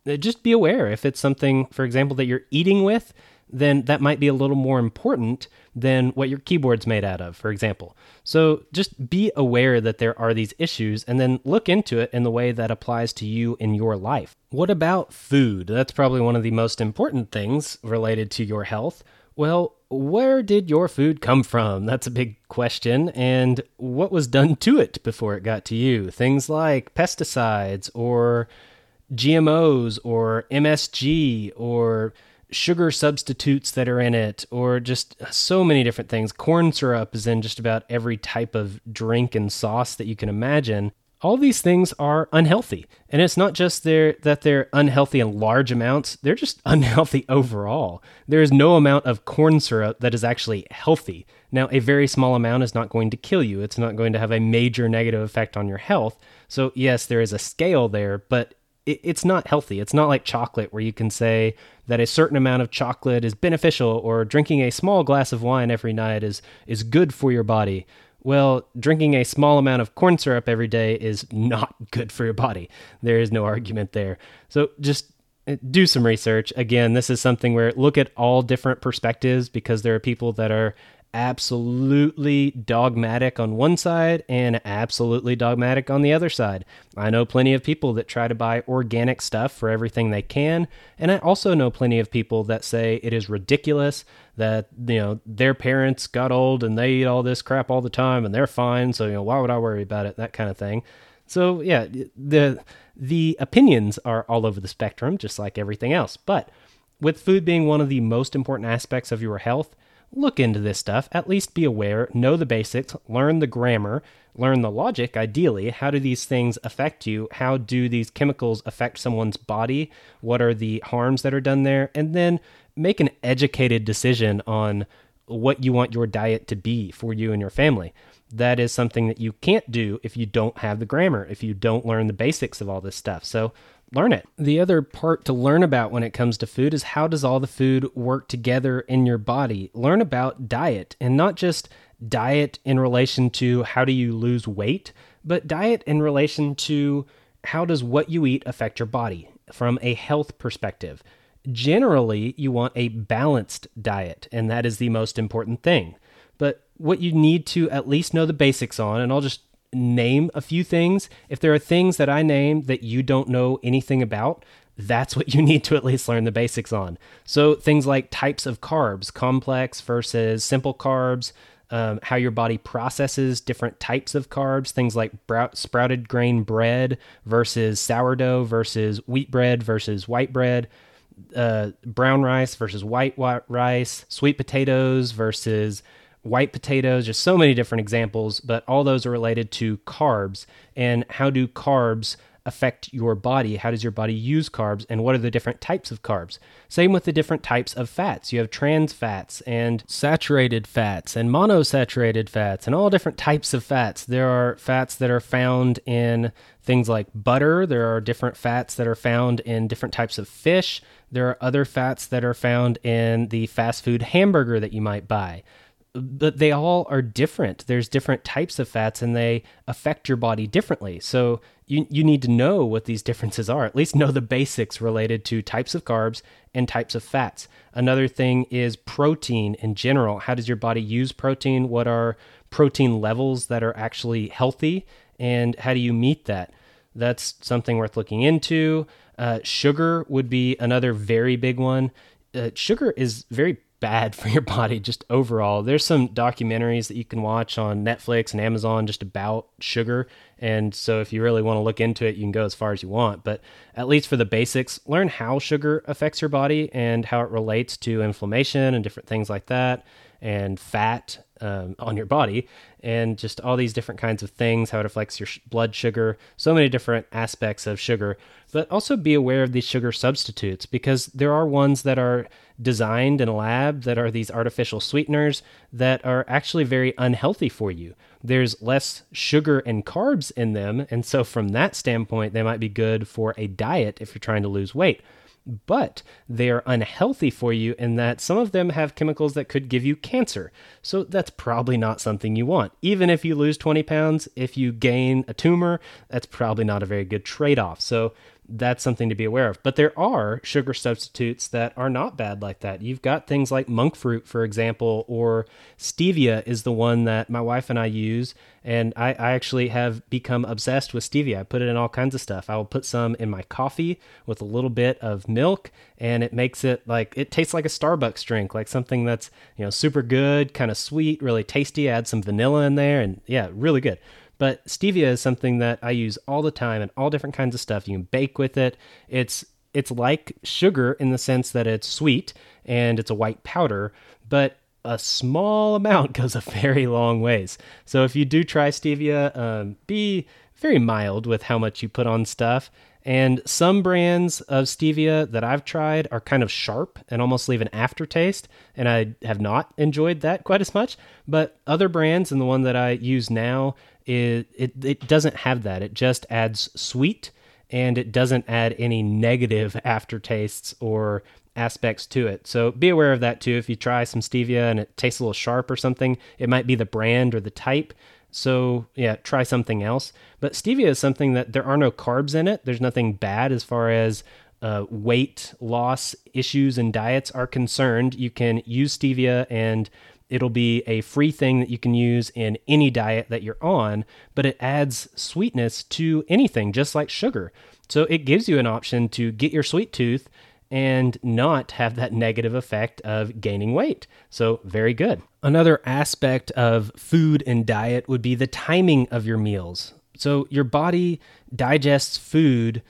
uh, just be aware if it's something, for example, that you're eating with, then that might be a little more important than what your keyboard's made out of, for example. So just be aware that there are these issues and then look into it in the way that applies to you in your life. What about food? That's probably one of the most important things related to your health. Well, where did your food come from? That's a big question. And what was done to it before it got to you? Things like pesticides or GMOs or MSG or sugar substitutes that are in it, or just so many different things. Corn syrup is in just about every type of drink and sauce that you can imagine. All these things are unhealthy. And it's not just they're, that they're unhealthy in large amounts, they're just unhealthy overall. There is no amount of corn syrup that is actually healthy. Now, a very small amount is not going to kill you, it's not going to have a major negative effect on your health. So, yes, there is a scale there, but it's not healthy. It's not like chocolate where you can say that a certain amount of chocolate is beneficial or drinking a small glass of wine every night is is good for your body. Well, drinking a small amount of corn syrup every day is not good for your body. There is no argument there. So just uh, do some research. Again, this is something where look at all different perspectives because there are people that are absolutely dogmatic on one side and absolutely dogmatic on the other side. I know plenty of people that try to buy organic stuff for everything they can, and I also know plenty of people that say it is ridiculous that you know their parents got old and they eat all this crap all the time and they're fine, so you know why would I worry about it? That kind of thing. So yeah, the the opinions are all over the spectrum just like everything else. But with food being one of the most important aspects of your health, look into this stuff, at least be aware, know the basics, learn the grammar, learn the logic, ideally. How do these things affect you? How do these chemicals affect someone's body? What are the harms that are done there? And then make an educated decision on what you want your diet to be for you and your family. That is something that you can't do if you don't have the grammar, if you don't learn the basics of all this stuff. So learn it. The other part to learn about when it comes to food is how does all the food work together in your body? Learn about diet and not just diet in relation to how do you lose weight, but diet in relation to how does what you eat affect your body from a health perspective. Generally, you want a balanced diet, and that is the most important thing. But what you need to at least know the basics on, and I'll just name a few things. If there are things that I name that you don't know anything about, that's what you need to at least learn the basics on. So things like types of carbs, complex versus simple carbs, um, how your body processes different types of carbs, things like sprouted grain bread versus sourdough versus wheat bread versus white bread, uh, brown rice versus white, white rice, sweet potatoes versus white potatoes, just so many different examples, but all those are related to carbs and how do carbs affect your body? How does your body use carbs and what are the different types of carbs? Same with the different types of fats. You have trans fats and saturated fats and monosaturated fats and all different types of fats. There are fats that are found in things like butter, there are different fats that are found in different types of fish. There are other fats that are found in the fast food hamburger that you might buy but they all are different. There's different types of fats and they affect your body differently. So you, you need to know what these differences are, at least know the basics related to types of carbs and types of fats. Another thing is protein in general. How does your body use protein? What are protein levels that are actually healthy? And how do you meet that? That's something worth looking into. Uh, sugar would be another very big one uh, sugar is very bad for your body just overall. There's some documentaries that you can watch on Netflix and Amazon just about sugar. And so if you really want to look into it, you can go as far as you want. But at least for the basics, learn how sugar affects your body and how it relates to inflammation and different things like that and fat um, on your body and just all these different kinds of things, how it affects your sh- blood sugar, so many different aspects of sugar. But also be aware of these sugar substitutes because there are ones that are designed in a lab that are these artificial sweeteners that are actually very unhealthy for you. There's less sugar and carbs in them. And so, from that standpoint, they might be good for a diet if you're trying to lose weight but they are unhealthy for you in that some of them have chemicals that could give you cancer. So that's probably not something you want. Even if you lose 20 pounds, if you gain a tumor, that's probably not a very good trade off. So that's something to be aware of. But there are sugar substitutes that are not bad like that. You've got things like monk fruit, for example, or stevia is the one that my wife and I use. And I, I actually have become obsessed with stevia. I put it in all kinds of stuff. I will put some in my coffee with a little bit of milk, and it makes it like it tastes like a Starbucks drink, like something that's, you know, super good, kind of sweet, really tasty. Add some vanilla in there, and yeah, really good. But stevia is something that I use all the time and all different kinds of stuff. You can bake with it. It's it's like sugar in the sense that it's sweet and it's a white powder, but a small amount goes a very long ways. So if you do try stevia, um, be very mild with how much you put on stuff. And some brands of stevia that I've tried are kind of sharp and almost leave an aftertaste. And I have not enjoyed that quite as much. But other brands, and the one that I use now, it, it, it doesn't have that. It just adds sweet and it doesn't add any negative aftertastes or aspects to it. So be aware of that too. If you try some stevia and it tastes a little sharp or something, it might be the brand or the type. So yeah, try something else. But stevia is something that there are no carbs in it. There's nothing bad as far as uh, weight loss issues and diets are concerned. You can use stevia and It'll be a free thing that you can use in any diet that you're on, but it adds sweetness to anything, just like sugar. So it gives you an option to get your sweet tooth and not have that negative effect of gaining weight. So, very good. Another aspect of food and diet would be the timing of your meals. So, your body digests food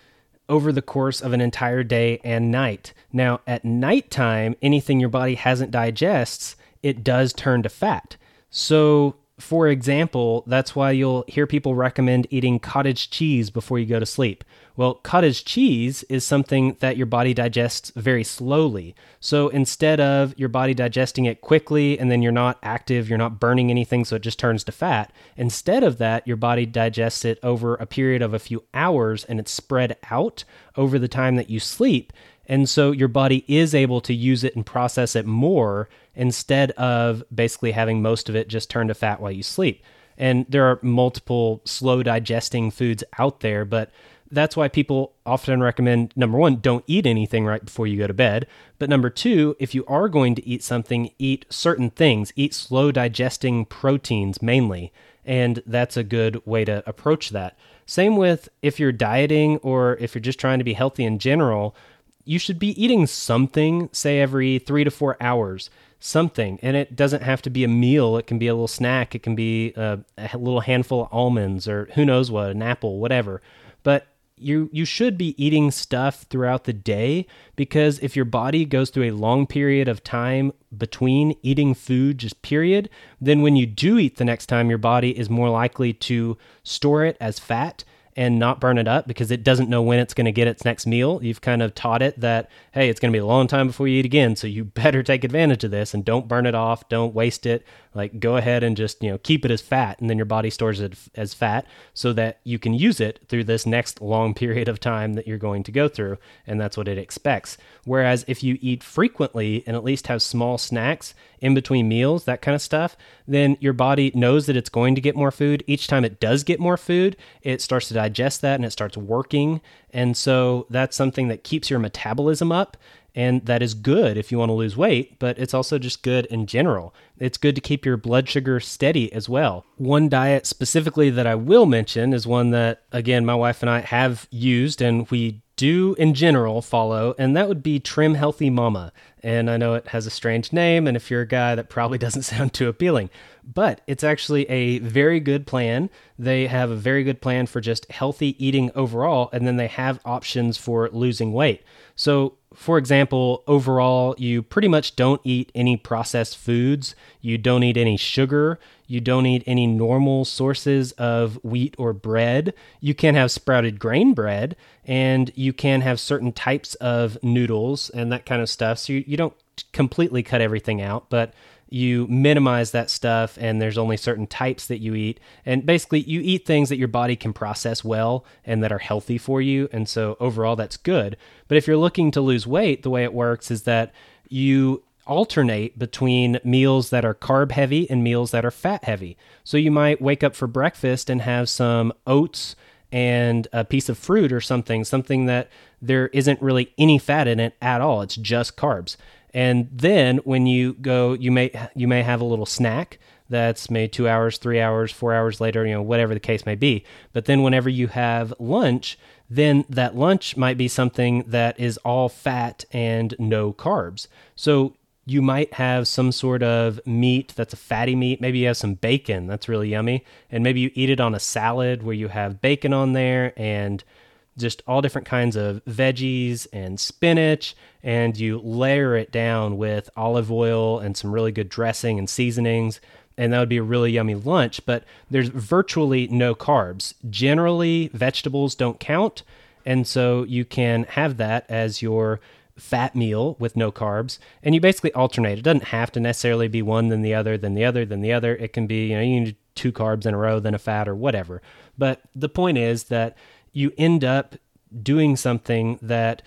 over the course of an entire day and night. Now, at nighttime, anything your body hasn't digests it does turn to fat. So, for example, that's why you'll hear people recommend eating cottage cheese before you go to sleep. Well, cottage cheese is something that your body digests very slowly. So instead of your body digesting it quickly and then you're not active, you're not burning anything, so it just turns to fat, instead of that, your body digests it over a period of a few hours and it's spread out over the time that you sleep. And so your body is able to use it and process it more instead of basically having most of it just turn to fat while you sleep. And there are multiple slow digesting foods out there, but that's why people often recommend number one, don't eat anything right before you go to bed. But number two, if you are going to eat something, eat certain things, eat slow digesting proteins mainly. And that's a good way to approach that. Same with if you're dieting or if you're just trying to be healthy in general, you should be eating something, say every three to four hours something. And it doesn't have to be a meal. It can be a little snack. It can be a, a little handful of almonds or who knows what, an apple, whatever. But you you should be eating stuff throughout the day because if your body goes through a long period of time between eating food just period then when you do eat the next time your body is more likely to store it as fat and not burn it up because it doesn't know when it's going to get its next meal. You've kind of taught it that, hey, it's going to be a long time before you eat again. So you better take advantage of this and don't burn it off. Don't waste it. Like go ahead and just, you know, keep it as fat. And then your body stores it as fat so that you can use it through this next long period of time that you're going to go through. And that's what it expects. Whereas if you eat frequently and at least have small snacks, in between meals, that kind of stuff, then your body knows that it's going to get more food. Each time it does get more food, it starts to digest that and it starts working. And so that's something that keeps your metabolism up. And that is good if you want to lose weight, but it's also just good in general. It's good to keep your blood sugar steady as well. One diet specifically that I will mention is one that, again, my wife and I have used and we do in general follow, and that would be Trim Healthy Mama. And I know it has a strange name, and if you're a guy, that probably doesn't sound too appealing. But it's actually a very good plan. They have a very good plan for just healthy eating overall, and then they have options for losing weight. So, for example, overall, you pretty much don't eat any processed foods, you don't eat any sugar, you don't eat any normal sources of wheat or bread. You can have sprouted grain bread, and you can have certain types of noodles and that kind of stuff. So you, you don't completely cut everything out, but you minimize that stuff and there's only certain types that you eat. And basically you eat things that your body can process well and that are healthy for you and so overall that's good. But if you're looking to lose weight the way it works is that you alternate between meals that are carb heavy and meals that are fat heavy. So you might wake up for breakfast and have some oats and a piece of fruit or something something that there isn't really any fat in it at all. It's just carbs and then when you go, you may you may have a little snack that's maybe two hours, three hours, four hours later, you know, whatever the case may be. But then whenever you have lunch, then that lunch might be something that is all fat and no carbs. So you might have some sort of meat that's a fatty meat. Maybe you have some bacon that's really yummy. And maybe you eat it on a salad where you have bacon on there and just all different kinds of veggies and spinach, and you layer it down with olive oil and some really good dressing and seasonings. And that would be a really yummy lunch, but there's virtually no carbs. Generally, vegetables don't count. And so you can have that as your fat meal with no carbs and you basically alternate it doesn't have to necessarily be one then the other then the other then the other it can be you know you need two carbs in a row then a fat or whatever but the point is that you end up doing something that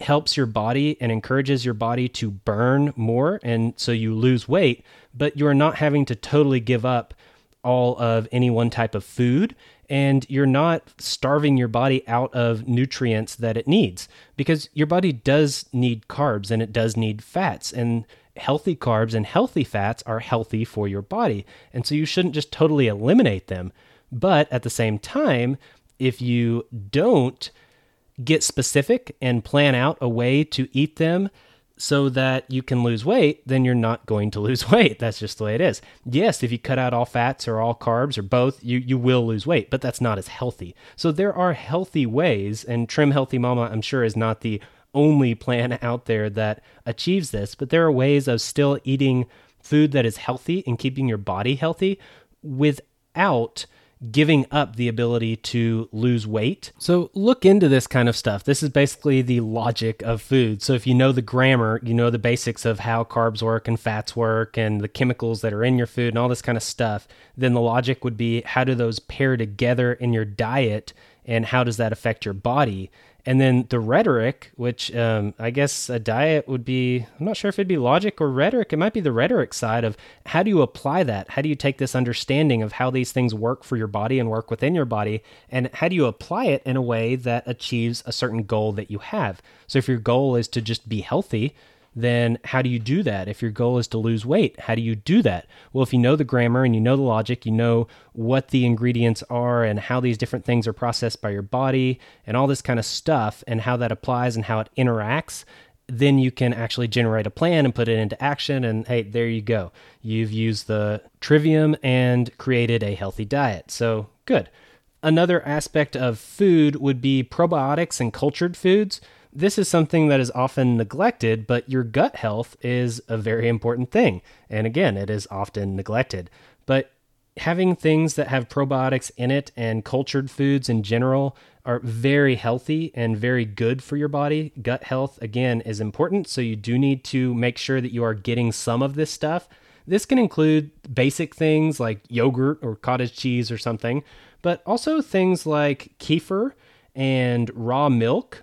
helps your body and encourages your body to burn more and so you lose weight but you're not having to totally give up all of any one type of food and you're not starving your body out of nutrients that it needs because your body does need carbs and it does need fats and healthy carbs and healthy fats are healthy for your body and so you shouldn't just totally eliminate them. But at the same time if you don't get specific and plan out a way to eat them so that you can lose weight, then you're not going to lose weight. That's just the way it is. Yes, if you cut out all fats or all carbs or both, you, you will lose weight, but that's not as healthy. So there are healthy ways, and Trim Healthy Mama, I'm sure, is not the only plan out there that achieves this, but there are ways of still eating food that is healthy and keeping your body healthy without giving up the ability to lose weight. So look into this kind of stuff. This is basically the logic of food. So if you know the grammar, you know the basics of how carbs work and fats work and the chemicals that are in your food and all this kind of stuff, then the logic would be how do those pair together in your diet and how does that affect your body? And then the rhetoric, which um, I guess a diet would be, I'm not sure if it'd be logic or rhetoric. It might be the rhetoric side of how do you apply that? How do you take this understanding of how these things work for your body and work within your body? And how do you apply it in a way that achieves a certain goal that you have? So if your goal is to just be healthy, then how do you do that? If your goal is to lose weight, how do you do that? Well, if you know the grammar and you know the logic, you know what the ingredients are and how these different things are processed by your body and all this kind of stuff and how that applies and how it interacts, then you can actually generate a plan and put it into action. And hey, there you go. You've used the trivium and created a healthy diet. So good. Another aspect of food would be probiotics and cultured foods this is something that is often neglected, but your gut health is a very important thing. And again, it is often neglected. But having things that have probiotics in it and cultured foods in general are very healthy and very good for your body. Gut health, again, is important. So you do need to make sure that you are getting some of this stuff. This can include basic things like yogurt or cottage cheese or something, but also things like kefir and raw milk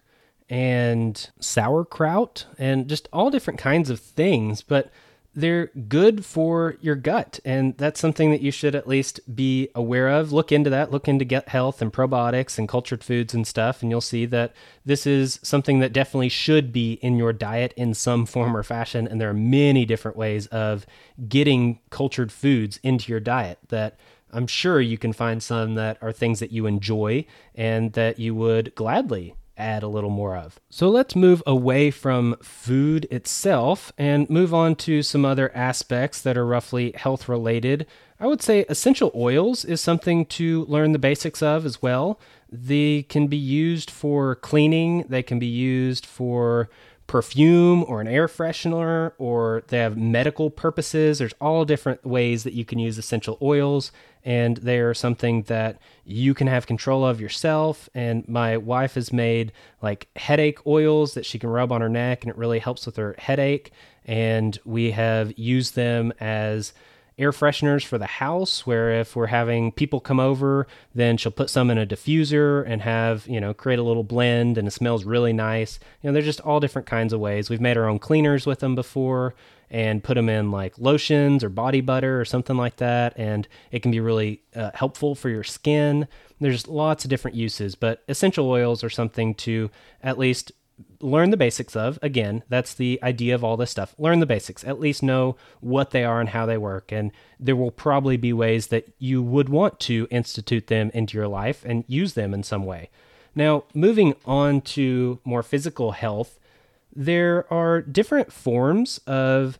and sauerkraut and just all different kinds of things, but they're good for your gut. And that's something that you should at least be aware of. Look into that, look into gut health and probiotics and cultured foods and stuff. And you'll see that this is something that definitely should be in your diet in some form or fashion. And there are many different ways of getting cultured foods into your diet that I'm sure you can find some that are things that you enjoy and that you would gladly add a little more of. So let's move away from food itself and move on to some other aspects that are roughly health related. I would say essential oils is something to learn the basics of as well. They can be used for cleaning, they can be used for perfume or an air freshener, or they have medical purposes. There's all different ways that you can use essential oils, and they are something that you can have control of yourself. And my wife has made like headache oils that she can rub on her neck, and it really helps with her headache. And we have used them as air fresheners for the house where if we're having people come over then she'll put some in a diffuser and have you know create a little blend and it smells really nice you know they're just all different kinds of ways we've made our own cleaners with them before and put them in like lotions or body butter or something like that and it can be really uh, helpful for your skin there's lots of different uses but essential oils are something to at least learn the basics of. Again, that's the idea of all this stuff. Learn the basics, at least know what they are and how they work. And there will probably be ways that you would want to institute them into your life and use them in some way. Now, moving on to more physical health, there are different forms of,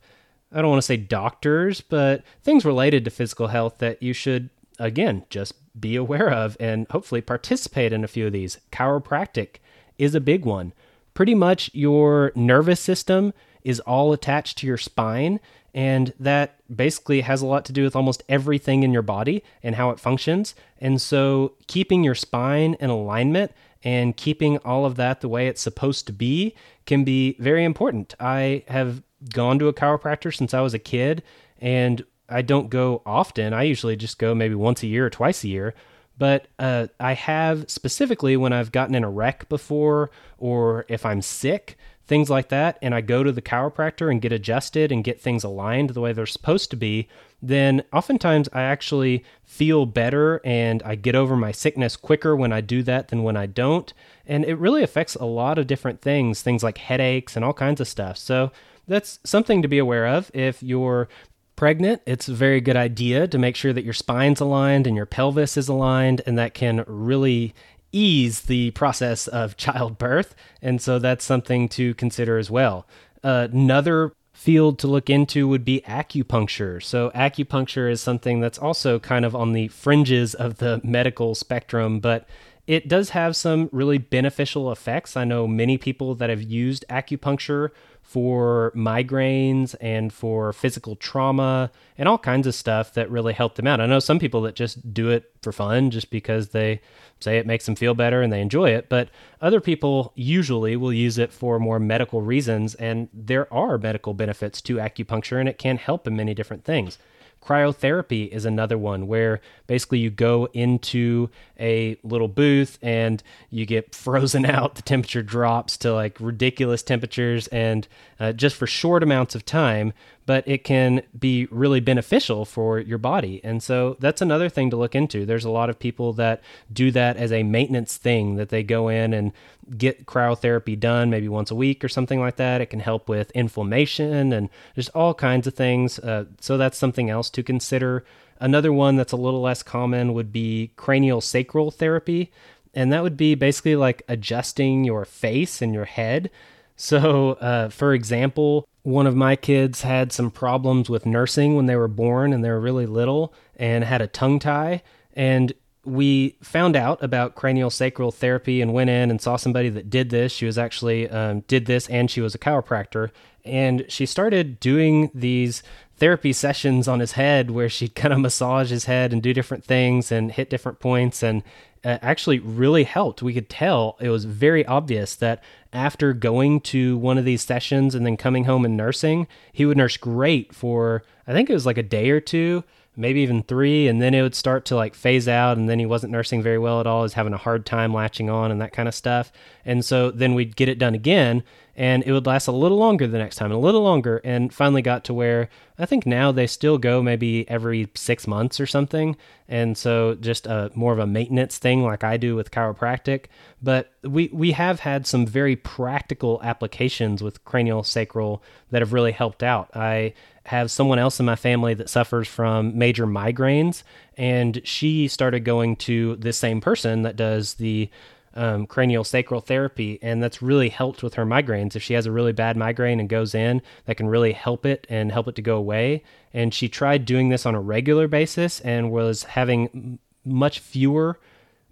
I don't want to say doctors, but things related to physical health that you should, again, just be aware of and hopefully participate in a few of these. Chiropractic is a big one pretty much your nervous system is all attached to your spine. And that basically has a lot to do with almost everything in your body and how it functions. And so, keeping your spine in alignment and keeping all of that the way it's supposed to be can be very important. I have gone to a chiropractor since I was a kid, and I don't go often. I usually just go maybe once a year or twice a year but uh, I have specifically when I've gotten in a wreck before, or if I'm sick, things like that, and I go to the chiropractor and get adjusted and get things aligned the way they're supposed to be, then oftentimes I actually feel better and I get over my sickness quicker when I do that than when I don't. And it really affects a lot of different things, things like headaches and all kinds of stuff. So that's something to be aware of if you're pregnant, it's a very good idea to make sure that your spine's aligned and your pelvis is aligned, and that can really ease the process of childbirth. And so that's something to consider as well. Uh, another field to look into would be acupuncture. So, acupuncture is something that's also kind of on the fringes of the medical spectrum, but it does have some really beneficial effects. I know many people that have used acupuncture for migraines and for physical trauma and all kinds of stuff that really help them out. I know some people that just do it for fun just because they say it makes them feel better and they enjoy it, but other people usually will use it for more medical reasons and there are medical benefits to acupuncture and it can help in many different things. Cryotherapy is another one where basically you go into a little booth and you get frozen out. The temperature drops to like ridiculous temperatures and uh, just for short amounts of time, but it can be really beneficial for your body. And so that's another thing to look into. There's a lot of people that do that as a maintenance thing that they go in and get cryotherapy done maybe once a week or something like that. It can help with inflammation and just all kinds of things. Uh, so that's something else to consider. Another one that's a little less common would be cranial sacral therapy. And that would be basically like adjusting your face and your head. So, uh, for example, one of my kids had some problems with nursing when they were born and they were really little and had a tongue tie. And we found out about cranial sacral therapy and went in and saw somebody that did this. She was actually um, did this and she was a chiropractor. And she started doing these therapy sessions on his head where she'd kind of massage his head and do different things and hit different points and uh, actually really helped. We could tell it was very obvious that after going to one of these sessions and then coming home and nursing, he would nurse great for I think it was like a day or two maybe even three, and then it would start to like phase out, and then he wasn't nursing very well at all. Was having a hard time latching on and that kind of stuff. And so then we'd get it done again, and it would last a little longer the next time, a little longer, and finally got to where I think now they still go maybe every six months or something. And so just a more of a maintenance thing like I do with chiropractic. But we, we have had some very practical applications with cranial sacral that have really helped out. I have someone else in my family that suffers from major migraines, and she started going to this same person that does the um, cranial sacral therapy, and that's really helped with her migraines. If she has a really bad migraine and goes in, that can really help it and help it to go away. And she tried doing this on a regular basis and was having much fewer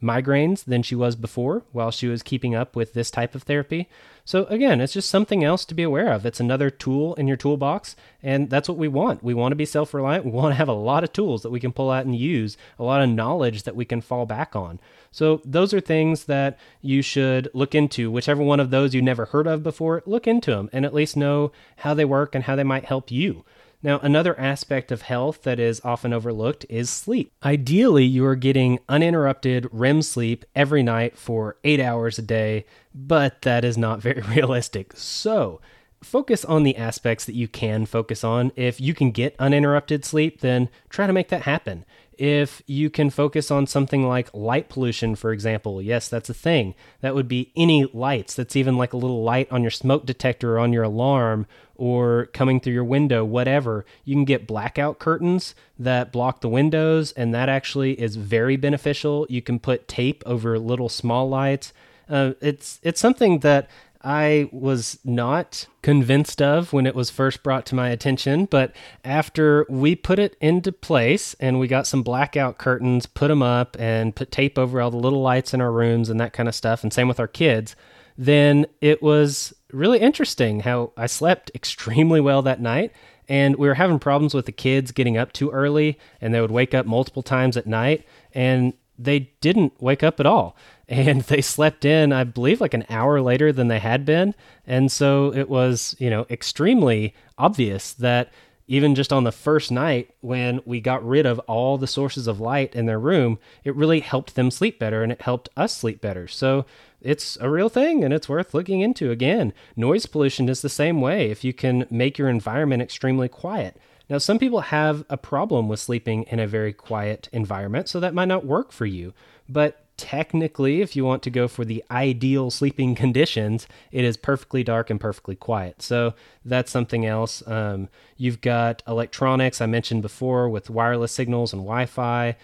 migraines than she was before while she was keeping up with this type of therapy. So, again, it's just something else to be aware of. It's another tool in your toolbox, and that's what we want. We want to be self reliant. We want to have a lot of tools that we can pull out and use, a lot of knowledge that we can fall back on. So, those are things that you should look into. Whichever one of those you never heard of before, look into them and at least know how they work and how they might help you. Now, another aspect of health that is often overlooked is sleep. Ideally, you are getting uninterrupted REM sleep every night for eight hours a day, but that is not very realistic. So, focus on the aspects that you can focus on. If you can get uninterrupted sleep, then try to make that happen if you can focus on something like light pollution, for example. Yes, that's a thing. That would be any lights. That's even like a little light on your smoke detector or on your alarm or coming through your window, whatever. You can get blackout curtains that block the windows, and that actually is very beneficial. You can put tape over little small lights. Uh, it's it's something that I was not convinced of when it was first brought to my attention, but after we put it into place and we got some blackout curtains, put them up, and put tape over all the little lights in our rooms and that kind of stuff, and same with our kids, then it was really interesting how I slept extremely well that night. And we were having problems with the kids getting up too early, and they would wake up multiple times at night. And they didn't wake up at all. And they slept in, I believe, like an hour later than they had been. And so it was, you know, extremely obvious that even just on the first night when we got rid of all the sources of light in their room, it really helped them sleep better and it helped us sleep better. So it's a real thing and it's worth looking into. Again, noise pollution is the same way. If you can make your environment extremely quiet, now, some people have a problem with sleeping in a very quiet environment, so that might not work for you. But technically, if you want to go for the ideal sleeping conditions, it is perfectly dark and perfectly quiet. So that's something else. Um, you've got electronics, I mentioned before, with wireless signals and Wi Fi.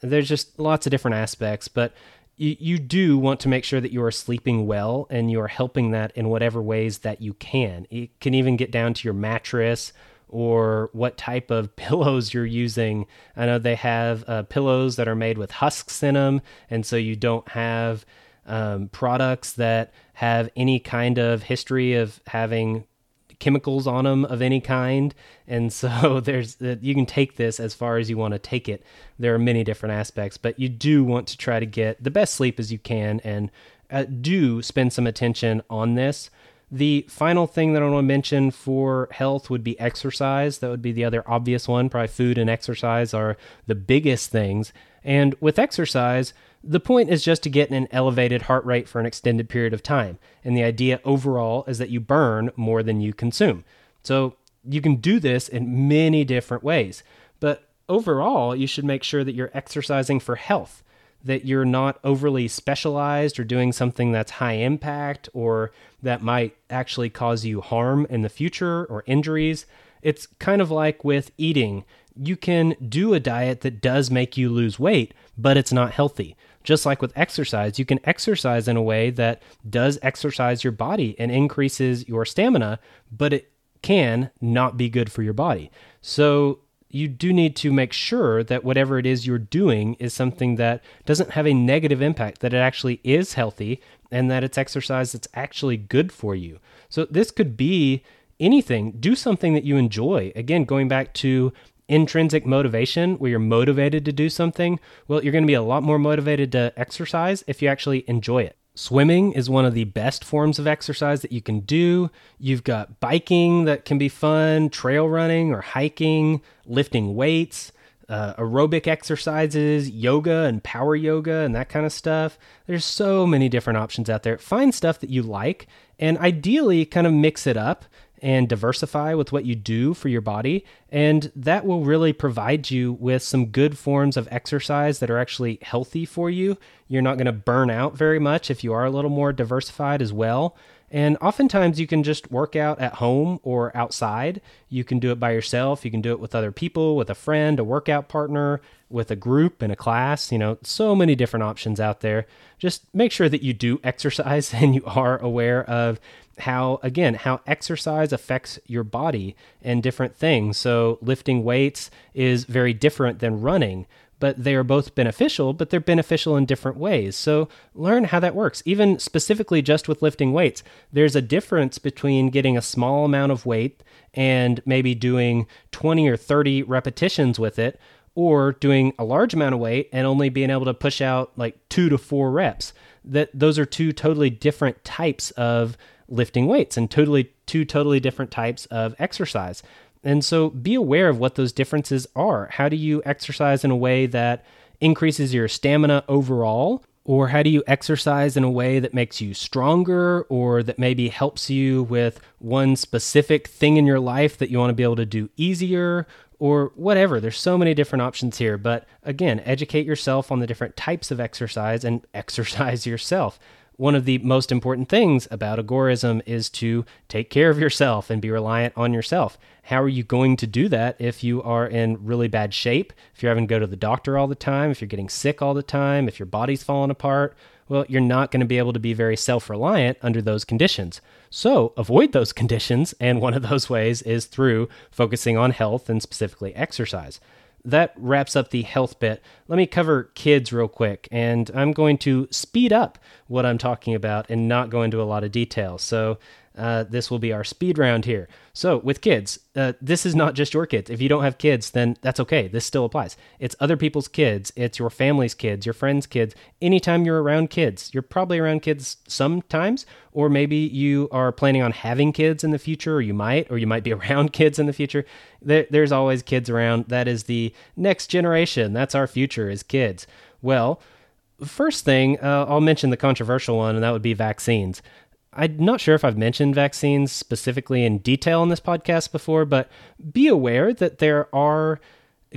There's just lots of different aspects, but you, you do want to make sure that you are sleeping well and you are helping that in whatever ways that you can. It can even get down to your mattress or what type of pillows you're using. I know they have uh, pillows that are made with husks in them, and so you don't have um, products that have any kind of history of having chemicals on them of any kind. And so there's uh, you can take this as far as you want to take it. There are many different aspects, but you do want to try to get the best sleep as you can and uh, do spend some attention on this. The final thing that I want to mention for health would be exercise. That would be the other obvious one. Probably food and exercise are the biggest things. And with exercise, the point is just to get an elevated heart rate for an extended period of time. And the idea overall is that you burn more than you consume. So you can do this in many different ways. But overall, you should make sure that you're exercising for health that you're not overly specialized or doing something that's high impact or that might actually cause you harm in the future or injuries. It's kind of like with eating. You can do a diet that does make you lose weight, but it's not healthy. Just like with exercise, you can exercise in a way that does exercise your body and increases your stamina, but it can not be good for your body. So you do need to make sure that whatever it is you're doing is something that doesn't have a negative impact, that it actually is healthy, and that it's exercise that's actually good for you. So, this could be anything. Do something that you enjoy. Again, going back to intrinsic motivation, where you're motivated to do something, well, you're going to be a lot more motivated to exercise if you actually enjoy it. Swimming is one of the best forms of exercise that you can do. You've got biking that can be fun, trail running or hiking, lifting weights, uh, aerobic exercises, yoga and power yoga, and that kind of stuff. There's so many different options out there. Find stuff that you like and ideally kind of mix it up and diversify with what you do for your body. And that will really provide you with some good forms of exercise that are actually healthy for you. You're not going to burn out very much if you are a little more diversified as well. And oftentimes you can just work out at home or outside. You can do it by yourself. You can do it with other people, with a friend, a workout partner, with a group in a class. You know, so many different options out there. Just make sure that you do exercise and you are aware of how again how exercise affects your body and different things so lifting weights is very different than running but they are both beneficial, but they're beneficial in different ways. So learn how that works. Even specifically just with lifting weights, there's a difference between getting a small amount of weight and maybe doing 20 or 30 repetitions with it, or doing a large amount of weight and only being able to push out like two to four reps. That those are two totally different types of lifting weights and totally two totally different types of exercise. And so be aware of what those differences are. How do you exercise in a way that increases your stamina overall? Or how do you exercise in a way that makes you stronger or that maybe helps you with one specific thing in your life that you want to be able to do easier or whatever? There's so many different options here. But again, educate yourself on the different types of exercise and exercise yourself one of the most important things about agorism is to take care of yourself and be reliant on yourself. How are you going to do that if you are in really bad shape? If you're having to go to the doctor all the time, if you're getting sick all the time, if your body's falling apart? Well, you're not going to be able to be very self reliant under those conditions. So avoid those conditions. And one of those ways is through focusing on health and specifically exercise that wraps up the health bit. Let me cover kids real quick, and I'm going to speed up what I'm talking about and not go into a lot of detail. So, uh, this will be our speed round here. So, with kids, uh, this is not just your kids. If you don't have kids, then that's okay. This still applies. It's other people's kids, it's your family's kids, your friends' kids. Anytime you're around kids, you're probably around kids sometimes, or maybe you are planning on having kids in the future, or you might, or you might be around kids in the future. There, there's always kids around. That is the next generation. That's our future, is kids. Well, first thing, uh, I'll mention the controversial one, and that would be vaccines. I'm not sure if I've mentioned vaccines specifically in detail in this podcast before, but be aware that there are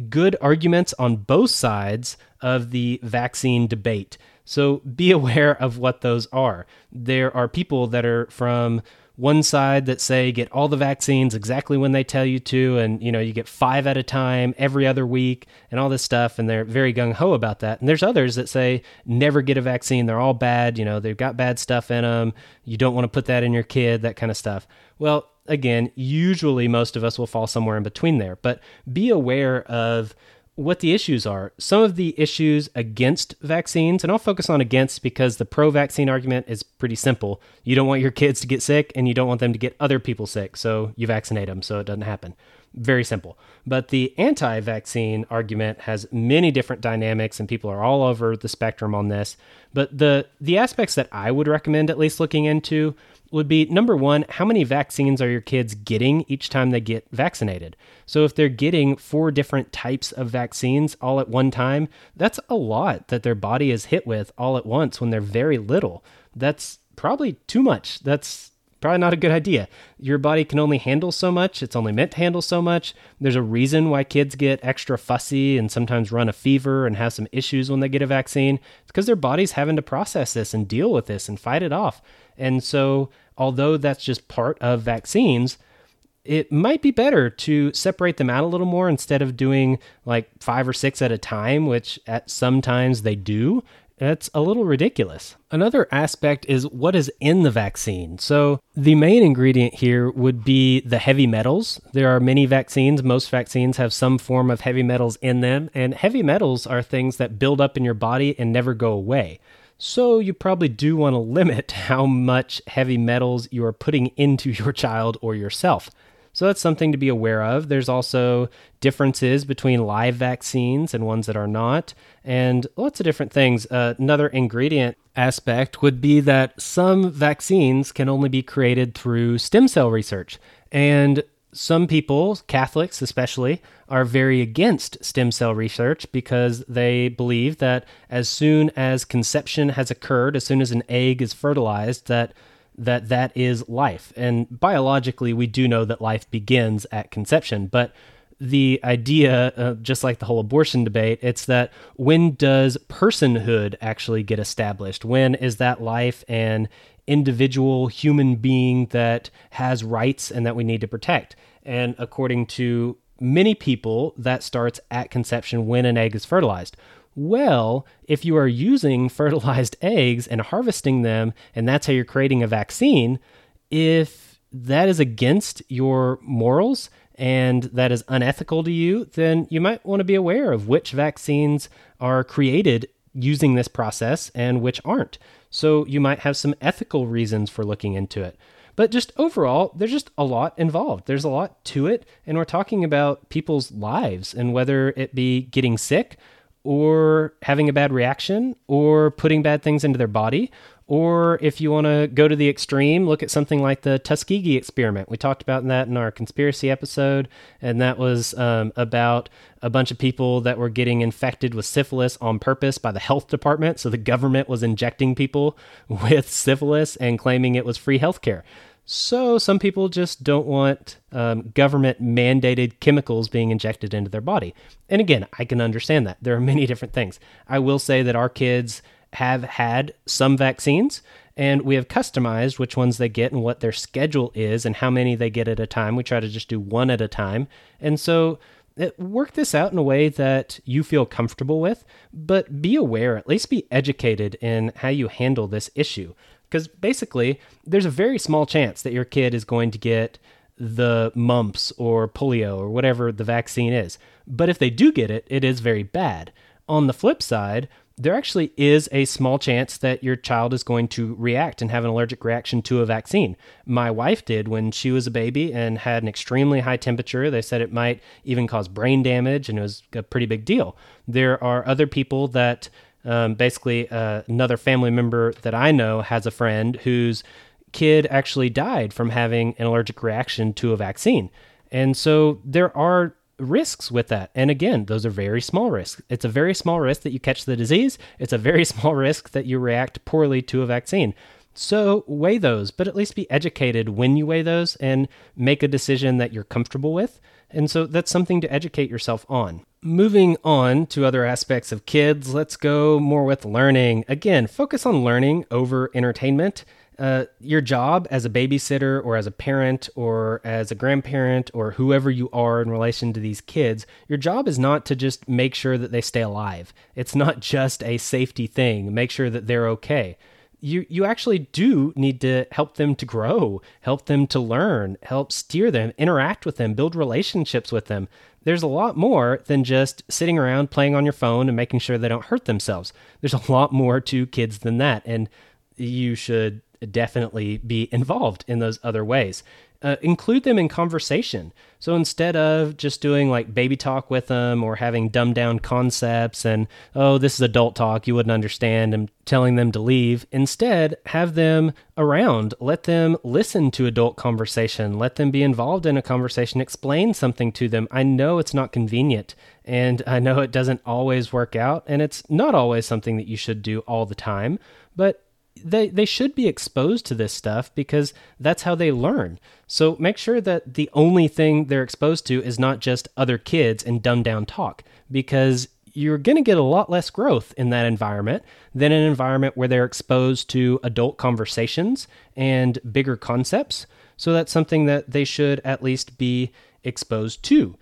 good arguments on both sides of the vaccine debate. So be aware of what those are. There are people that are from one side that say get all the vaccines exactly when they tell you to and you know you get 5 at a time every other week and all this stuff and they're very gung ho about that. And there's others that say never get a vaccine. They're all bad. You know they've got bad stuff in them you don't want to put that in your kid that kind of stuff. Well again usually most of us will fall somewhere in between there. But be aware of what the issues are. Some of the issues against vaccines, and I'll focus on against because the pro vaccine argument is pretty simple. You don't want your kids to get sick and you don't want them to get other people sick, so you vaccinate them so it doesn't happen. Very simple. But the anti vaccine argument has many different dynamics, and people are all over the spectrum on this. But the, the aspects that I would recommend at least looking into would be number one, how many vaccines are your kids getting each time they get vaccinated? So, if they're getting four different types of vaccines all at one time, that's a lot that their body is hit with all at once when they're very little. That's probably too much. That's probably not a good idea. Your body can only handle so much. It's only meant to handle so much. There's a reason why kids get extra fussy and sometimes run a fever and have some issues when they get a vaccine. It's because their body's having to process this and deal with this and fight it off. And so, although that's just part of vaccines, it might be better to separate them out a little more instead of doing like five or six at a time, which at sometimes they do. That's a little ridiculous. Another aspect is what is in the vaccine. So, the main ingredient here would be the heavy metals. There are many vaccines, most vaccines have some form of heavy metals in them, and heavy metals are things that build up in your body and never go away. So, you probably do want to limit how much heavy metals you are putting into your child or yourself. So, that's something to be aware of. There's also differences between live vaccines and ones that are not, and lots of different things. Uh, another ingredient aspect would be that some vaccines can only be created through stem cell research. And some people, Catholics especially, are very against stem cell research because they believe that as soon as conception has occurred, as soon as an egg is fertilized, that that that is life. And biologically, we do know that life begins at conception, but the idea, uh, just like the whole abortion debate, it's that when does personhood actually get established? When is that life an individual human being that has rights and that we need to protect. And according to many people, that starts at conception when an egg is fertilized. Well, if you are using fertilized eggs and harvesting them, and that's how you're creating a vaccine, if that is against your morals and that is unethical to you, then you might want to be aware of which vaccines are created using this process and which aren't. So you might have some ethical reasons for looking into it. But just overall, there's just a lot involved. There's a lot to it. And we're talking about people's lives and whether it be getting sick or having a bad reaction or putting bad things into their body or if you want to go to the extreme, look at something like the Tuskegee experiment. We talked about that in our conspiracy episode, and that was um, about a bunch of people that were getting infected with syphilis on purpose by the health department. So the government was injecting people with syphilis and claiming it was free healthcare. So some people just don't want um, government mandated chemicals being injected into their body. And again, I can understand that. There are many different things. I will say that our kids have had some vaccines and we have customized which ones they get and what their schedule is and how many they get at a time. We try to just do one at a time. And so uh, work this out in a way that you feel comfortable with, but be aware, at least be educated in how you handle this issue. Because basically, there's a very small chance that your kid is going to get the mumps or polio or whatever the vaccine is. But if they do get it, it is very bad. On the flip side, there actually is a small chance that your child is going to react and have an allergic reaction to a vaccine. My wife did when she was a baby and had an extremely high temperature. They said it might even cause brain damage, and it was a pretty big deal. There are other people that um, basically, uh, another family member that I know has a friend whose kid actually died from having an allergic reaction to a vaccine. And so there are risks with that. And again, those are very small risks. It's a very small risk that you catch the disease, it's a very small risk that you react poorly to a vaccine. So weigh those, but at least be educated when you weigh those and make a decision that you're comfortable with. And so that's something to educate yourself on. Moving on to other aspects of kids, let's go more with learning. Again, focus on learning over entertainment uh, your job as a babysitter or as a parent or as a grandparent or whoever you are in relation to these kids, your job is not to just make sure that they stay alive. It's not just a safety thing, make sure that they're okay. You, you actually do need to help them to grow, help them to learn, help steer them, interact with them, build relationships with them. There's a lot more than just sitting around playing on your phone and making sure they don't hurt themselves. There's a lot more to kids than that. And you should definitely be involved in those other ways. Uh, include them in conversation. So instead of just doing like baby talk with them or having dumbed down concepts and, oh, this is adult talk, you wouldn't understand, and telling them to leave, instead, have them around. Let them listen to adult conversation. Let them be involved in a conversation. Explain something to them. I know it's not convenient and I know it doesn't always work out and it's not always something that you should do all the time, but they they should be exposed to this stuff because that's how they learn. So make sure that the only thing they're exposed to is not just other kids and dumbed down talk because you're going to get a lot less growth in that environment than an environment where they're exposed to adult conversations and bigger concepts. So that's something that they should at least be exposed to.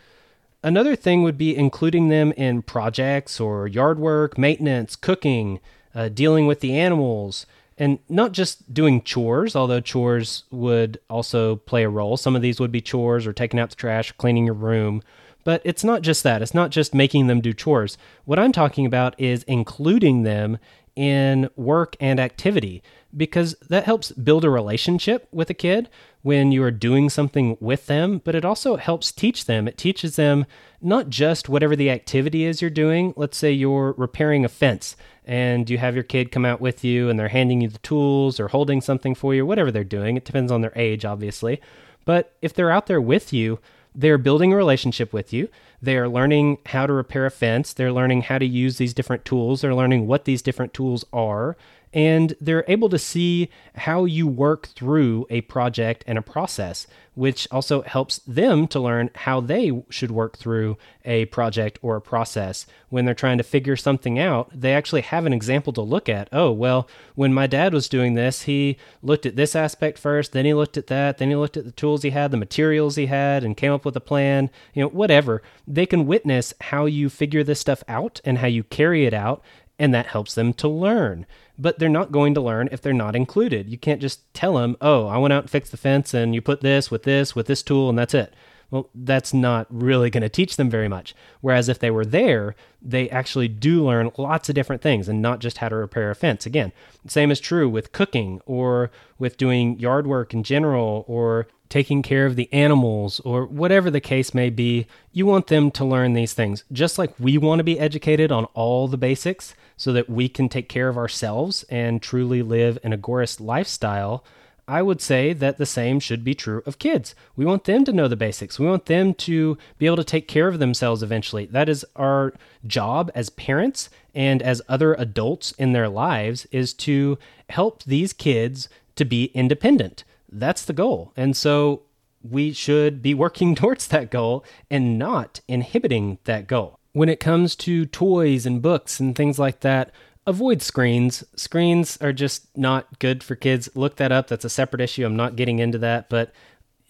Another thing would be including them in projects or yard work, maintenance, cooking, uh, dealing with the animals, and not just doing chores, although chores would also play a role. Some of these would be chores or taking out the trash, or cleaning your room. But it's not just that. It's not just making them do chores. What I'm talking about is including them in work and activity because that helps build a relationship with a kid when you are doing something with them, but it also helps teach them. It teaches them not just whatever the activity is you're doing. Let's say you're repairing a fence and you have your kid come out with you and they're handing you the tools or holding something for you, whatever they're doing. It depends on their age, obviously. But if they're out there with you, they're building a relationship with you. They are learning how to repair a fence. They're learning how to use these different tools. They're learning what these different tools are. And they're able to see how you work through a project and a process, which also helps them to learn how they should work through a project or a process. When they're trying to figure something out, they actually have an example to look at. Oh, well, when my dad was doing this, he looked at this aspect first, then he looked at that, then he looked at the tools he had, the materials he had, and came up with a plan, you know, whatever. They can witness how you figure this stuff out and how you carry it out, and that helps them to learn but they're not going to learn if they're not included. You can't just tell them, oh, I went out and fixed the fence and you put this with this with this tool and that's it. Well, that's not really going to teach them very much. Whereas if they were there, they actually do learn lots of different things and not just how to repair a fence. Again, same is true with cooking or with doing yard work in general or taking care of the animals or whatever the case may be. You want them to learn these things. Just like we want to be educated on all the basics, so that we can take care of ourselves and truly live an agorist lifestyle, I would say that the same should be true of kids. We want them to know the basics. We want them to be able to take care of themselves eventually. That is our job as parents and as other adults in their lives is to help these kids to be independent. That's the goal. And so we should be working towards that goal and not inhibiting that goal when it comes to toys and books and things like that, avoid screens. Screens are just not good for kids. Look that up. That's a separate issue. I'm not getting into that, but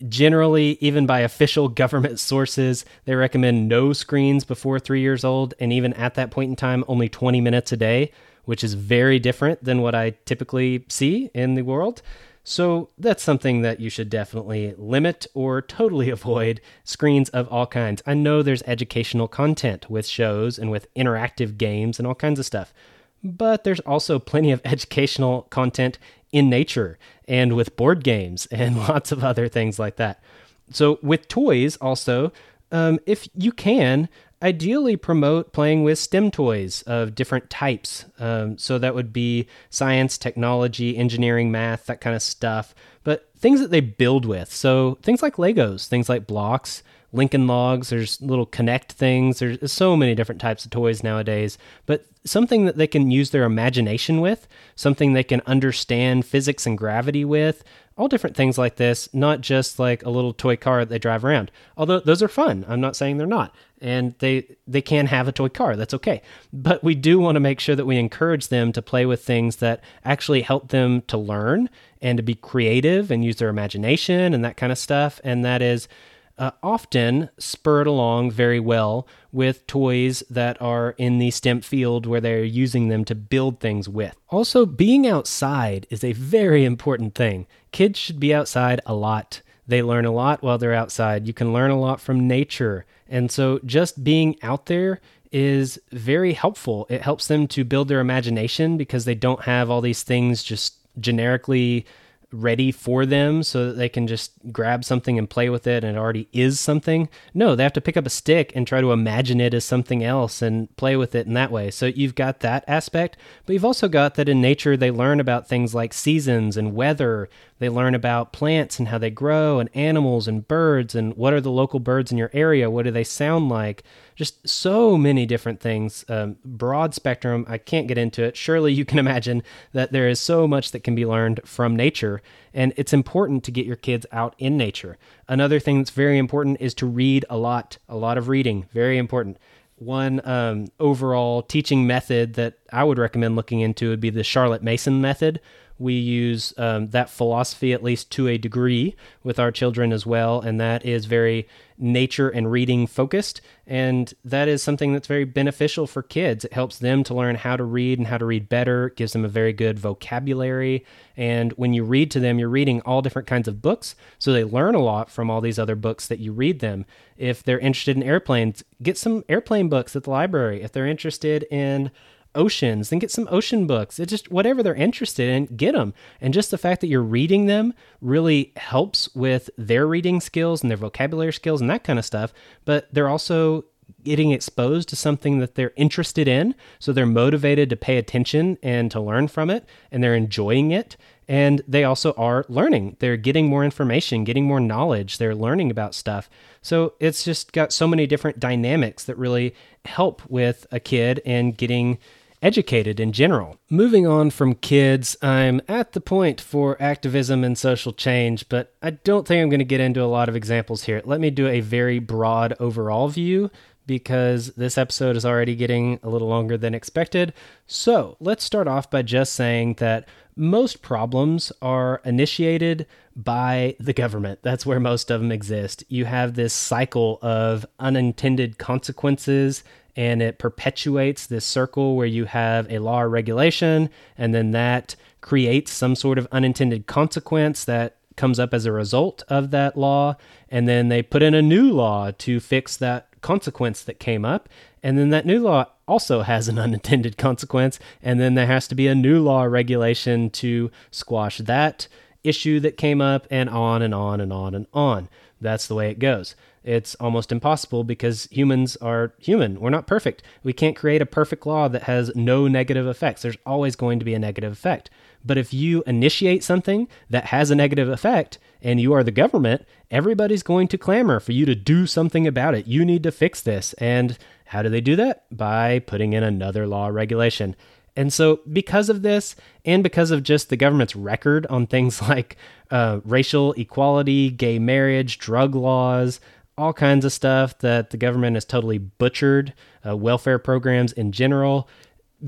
generally, even by official government sources, they recommend no screens before three years old. And even at that point in time, only 20 minutes a day, which is very different than what I typically see in the world. So that's something that you should definitely limit or totally avoid screens of all kinds. I know there's educational content with shows and with interactive games and all kinds of stuff, but there's also plenty of educational content in nature and with board games and lots of other things like that. So, with toys, also, um, if you can, ideally promote playing with STEM toys of different types. Um, so that would be science, technology, engineering, math, that kind of stuff. But things that they build with. So things like Legos, things like blocks, Lincoln Logs, there's little K'NEX things. There's so many different types of toys nowadays. But something that they can use their imagination with, something they can understand physics and gravity with, all different things like this, not just like a little toy car that they drive around. Although those are fun. I'm not saying they're not. And they they can have a toy car. That's okay. But we do want to make sure that we encourage them to play with things that actually help them to learn and to be creative and use their imagination and that kind of stuff. And that is uh, often spurred along very well with toys that are in the STEM field where they're using them to build things with. Also, being outside is a very important thing. Kids should be outside a lot. They learn a lot while they're outside. You can learn a lot from nature. And so, just being out there is very helpful. It helps them to build their imagination because they don't have all these things just generically ready for them so that they can just grab something and play with it and it already is something. No, they have to pick up a stick and try to imagine it as something else and play with it in that way. So you've got that aspect, but you've also got that in nature they learn about things like seasons and weather. They learn about plants and how they grow and animals and birds and what are the local birds in your area? What do they sound like? just so many different things, um, broad spectrum. I can't get into it. Surely you can imagine that there is so much that can be learned from nature, and it's important to get your kids out in nature. Another thing that's very important is to read a lot, a lot of reading, very important. One um, overall teaching method that I would recommend looking into would be the Charlotte Mason method, we use um, that philosophy at least to a degree with our children as well and that is very nature and reading focused and that is something that's very beneficial for kids. It helps them to learn how to read and how to read better it gives them a very good vocabulary and when you read to them you're reading all different kinds of books so they learn a lot from all these other books that you read them. If they're interested in airplanes get some airplane books at the library. If they're interested in oceans, then get some ocean books. It's just whatever they're interested in, get them. And just the fact that you're reading them really helps with their reading skills and their vocabulary skills and that kind of stuff. But they're also getting exposed to something that they're interested in. So they're motivated to pay attention and to learn from it, and they're enjoying it. And they also are learning. They're getting more information, getting more knowledge. They're learning about stuff. So it's just got so many different dynamics that really help with a kid and getting educated in general. Moving on from kids, I'm at the point for activism and social change, but I don't think I'm going to get into a lot of examples here. Let me do a very broad overall view because this episode is already getting a little longer than expected. So let's start off by just saying that most problems are initiated by the government. That's where most of them exist. You have this cycle of unintended consequences, and it perpetuates this circle where you have a law or regulation, and then that creates some sort of unintended consequence that comes up as a result of that law. And then they put in a new law to fix that consequence that came up. And then that new law also has an unintended consequence. And then there has to be a new law or regulation to squash that issue that came up, and on and on and on and on. That's the way it goes. It's almost impossible because humans are human. We're not perfect. We can't create a perfect law that has no negative effects. There's always going to be a negative effect. But if you initiate something that has a negative effect and you are the government, everybody's going to clamor for you to do something about it. You need to fix this. And how do they do that? By putting in another law regulation. And so, because of this, and because of just the government's record on things like uh, racial equality, gay marriage, drug laws, all kinds of stuff that the government has totally butchered, uh, welfare programs in general,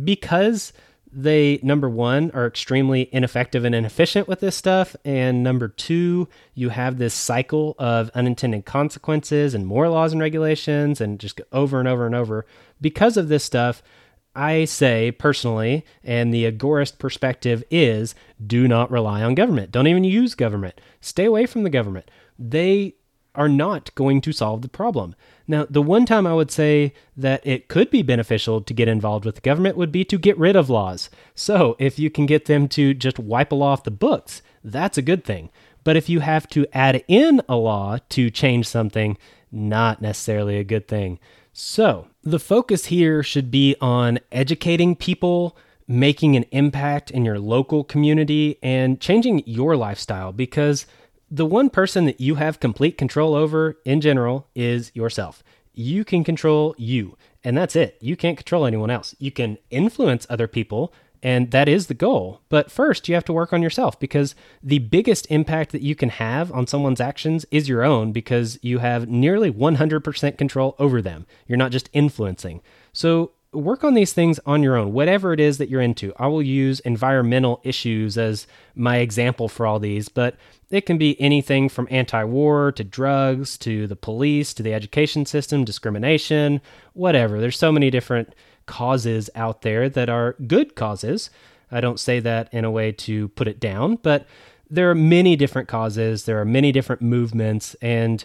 because they number one are extremely ineffective and inefficient with this stuff and number two you have this cycle of unintended consequences and more laws and regulations and just over and over and over. Because of this stuff i say personally and the agorist perspective is do not rely on government. Don't even use government. Stay away from the government. They are not going to solve the problem now, the one time I would say that it could be beneficial to get involved with the government would be to get rid of laws. So, if you can get them to just wipe a law off the books, that's a good thing. But if you have to add in a law to change something, not necessarily a good thing. So, the focus here should be on educating people, making an impact in your local community, and changing your lifestyle because the one person that you have complete control over in general is yourself. You can control you, and that's it. You can't control anyone else. You can influence other people, and that is the goal. But first, you have to work on yourself because the biggest impact that you can have on someone's actions is your own because you have nearly 100% control over them. You're not just influencing. So work on these things on your own, whatever it is that you're into. I will use environmental issues as my example for all these, but it can be anything from anti war to drugs to the police to the education system, discrimination, whatever. There's so many different causes out there that are good causes. I don't say that in a way to put it down, but there are many different causes, there are many different movements, and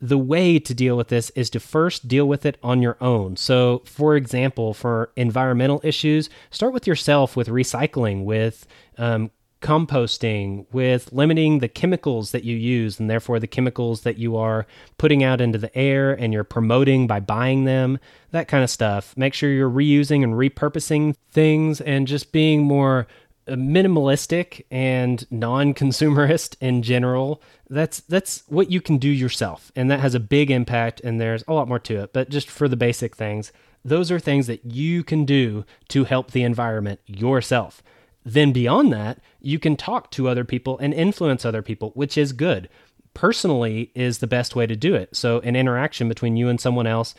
the way to deal with this is to first deal with it on your own. So, for example, for environmental issues, start with yourself with recycling, with um, composting, with limiting the chemicals that you use, and therefore the chemicals that you are putting out into the air and you're promoting by buying them, that kind of stuff. Make sure you're reusing and repurposing things and just being more Uh, minimalistic and non-consumerist in general that's that's what you can do yourself and that has a big impact and there's a lot more to it. But just for the basic things those are things that you can do to help the environment yourself. Then beyond that you can talk to other people and influence other people which is good. Personally is the best way to do it. So an interaction between you and someone else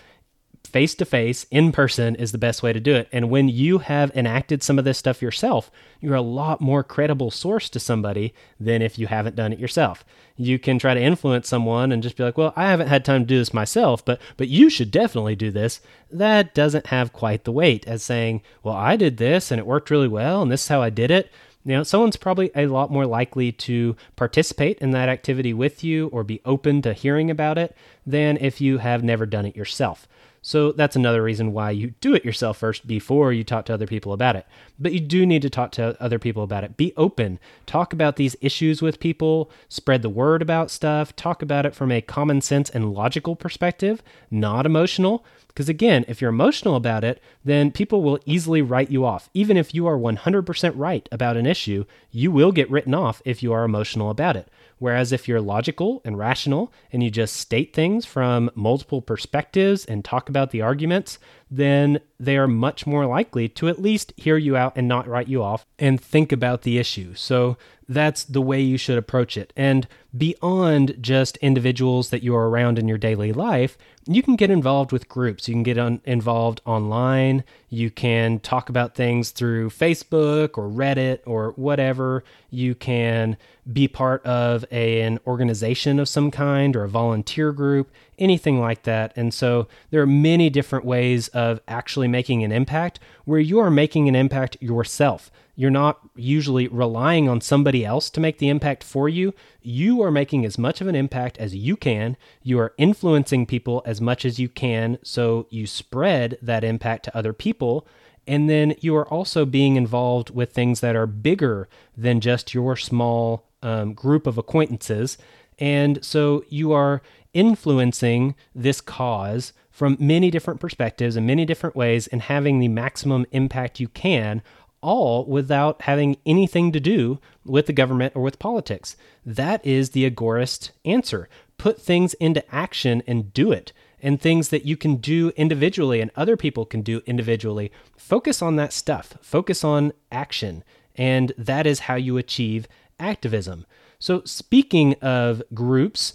face to face, in person is the best way to do it. And when you have enacted some of this stuff yourself, you're a lot more credible source to somebody than if you haven't done it yourself. You can try to influence someone and just be like, "Well, I haven't had time to do this myself, but but you should definitely do this." That doesn't have quite the weight as saying, "Well, I did this and it worked really well and this is how I did it." know, someone's probably a lot more likely to participate in that activity with you or be open to hearing about it than if you have never done it yourself. So that's another reason why you do it yourself first before you talk to other people about it. But you do need to talk to other people about it. Be open. Talk about these issues with people, spread the word about stuff, talk about it from a common sense and logical perspective, not emotional. Because again, if you're emotional about it, then people will easily write you off. Even if you are 100% right about an issue, you will get written off if you are emotional about it. Whereas if you're logical and rational and you just state things from multiple perspectives and talk about the arguments, then they are much more likely to at least hear you out and not write you off and think about the issue. So that's the way you should approach it. And beyond just individuals that you are around in your daily life, you can get involved with groups. You can get involved online. You can talk about things through Facebook or Reddit or whatever. You can be part of a, an organization of some kind or a volunteer group, anything like that. And so there are many different ways of actually making an impact where you are making an impact yourself. You're not usually relying on somebody else to make the impact for you. You are making as much of an impact as you can. You are influencing people as much as you can. So you spread that impact to other people. And then you are also being involved with things that are bigger than just your small um, group of acquaintances. And so you are influencing this cause from many different perspectives and many different ways and having the maximum impact you can all without having anything to do with the government or with politics. That is the agorist answer. Put things into action and do it. And things that you can do individually and other people can do individually. Focus on that stuff. Focus on action. And that is how you achieve activism. So, speaking of groups,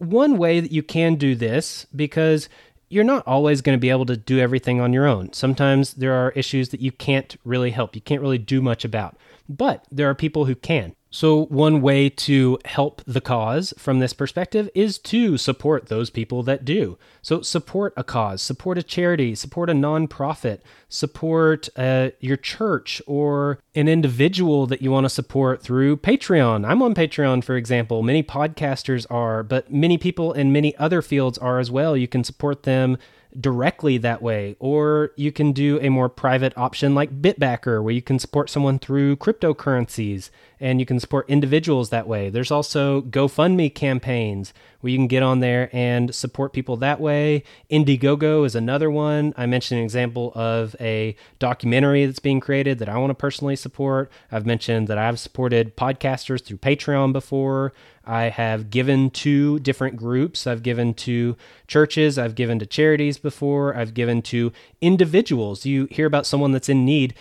one way that you can do this, because you're not always going to be able to do everything on your own. Sometimes there are issues that you can't really help, you can't really do much about, but there are people who can. So, one way to help the cause from this perspective is to support those people that do. So, support a cause, support a charity, support a nonprofit, support uh, your church or an individual that you want to support through Patreon. I'm on Patreon, for example. Many podcasters are, but many people in many other fields are as well. You can support them directly that way, or you can do a more private option like Bitbacker, where you can support someone through cryptocurrencies and you can support individuals that way. There's also GoFundMe campaigns where you can get on there and support people that way. Indiegogo is another one. I mentioned an example of a documentary that's being created that I want to personally support. I've mentioned that I've supported podcasters through Patreon before. I have given to different groups. I've given to churches. I've given to charities before. I've given to individuals. You hear about someone that's in need,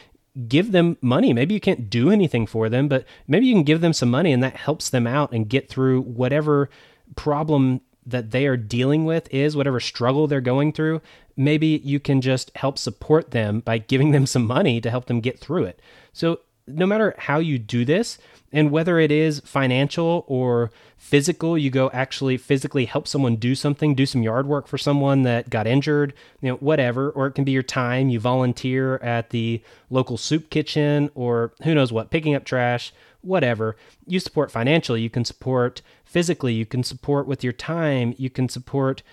give them money. Maybe you can't do anything for them, but maybe you can give them some money and that helps them out and get through whatever problem that they are dealing with is, whatever struggle they're going through. Maybe you can just help support them by giving them some money to help them get through it. So, no matter how you do this, and whether it is financial or physical, you go actually physically help someone do something, do some yard work for someone that got injured, you know, whatever. Or it can be your time. You volunteer at the local soup kitchen or who knows what, picking up trash, whatever. You support financially, you can support physically, you can support with your time, you can support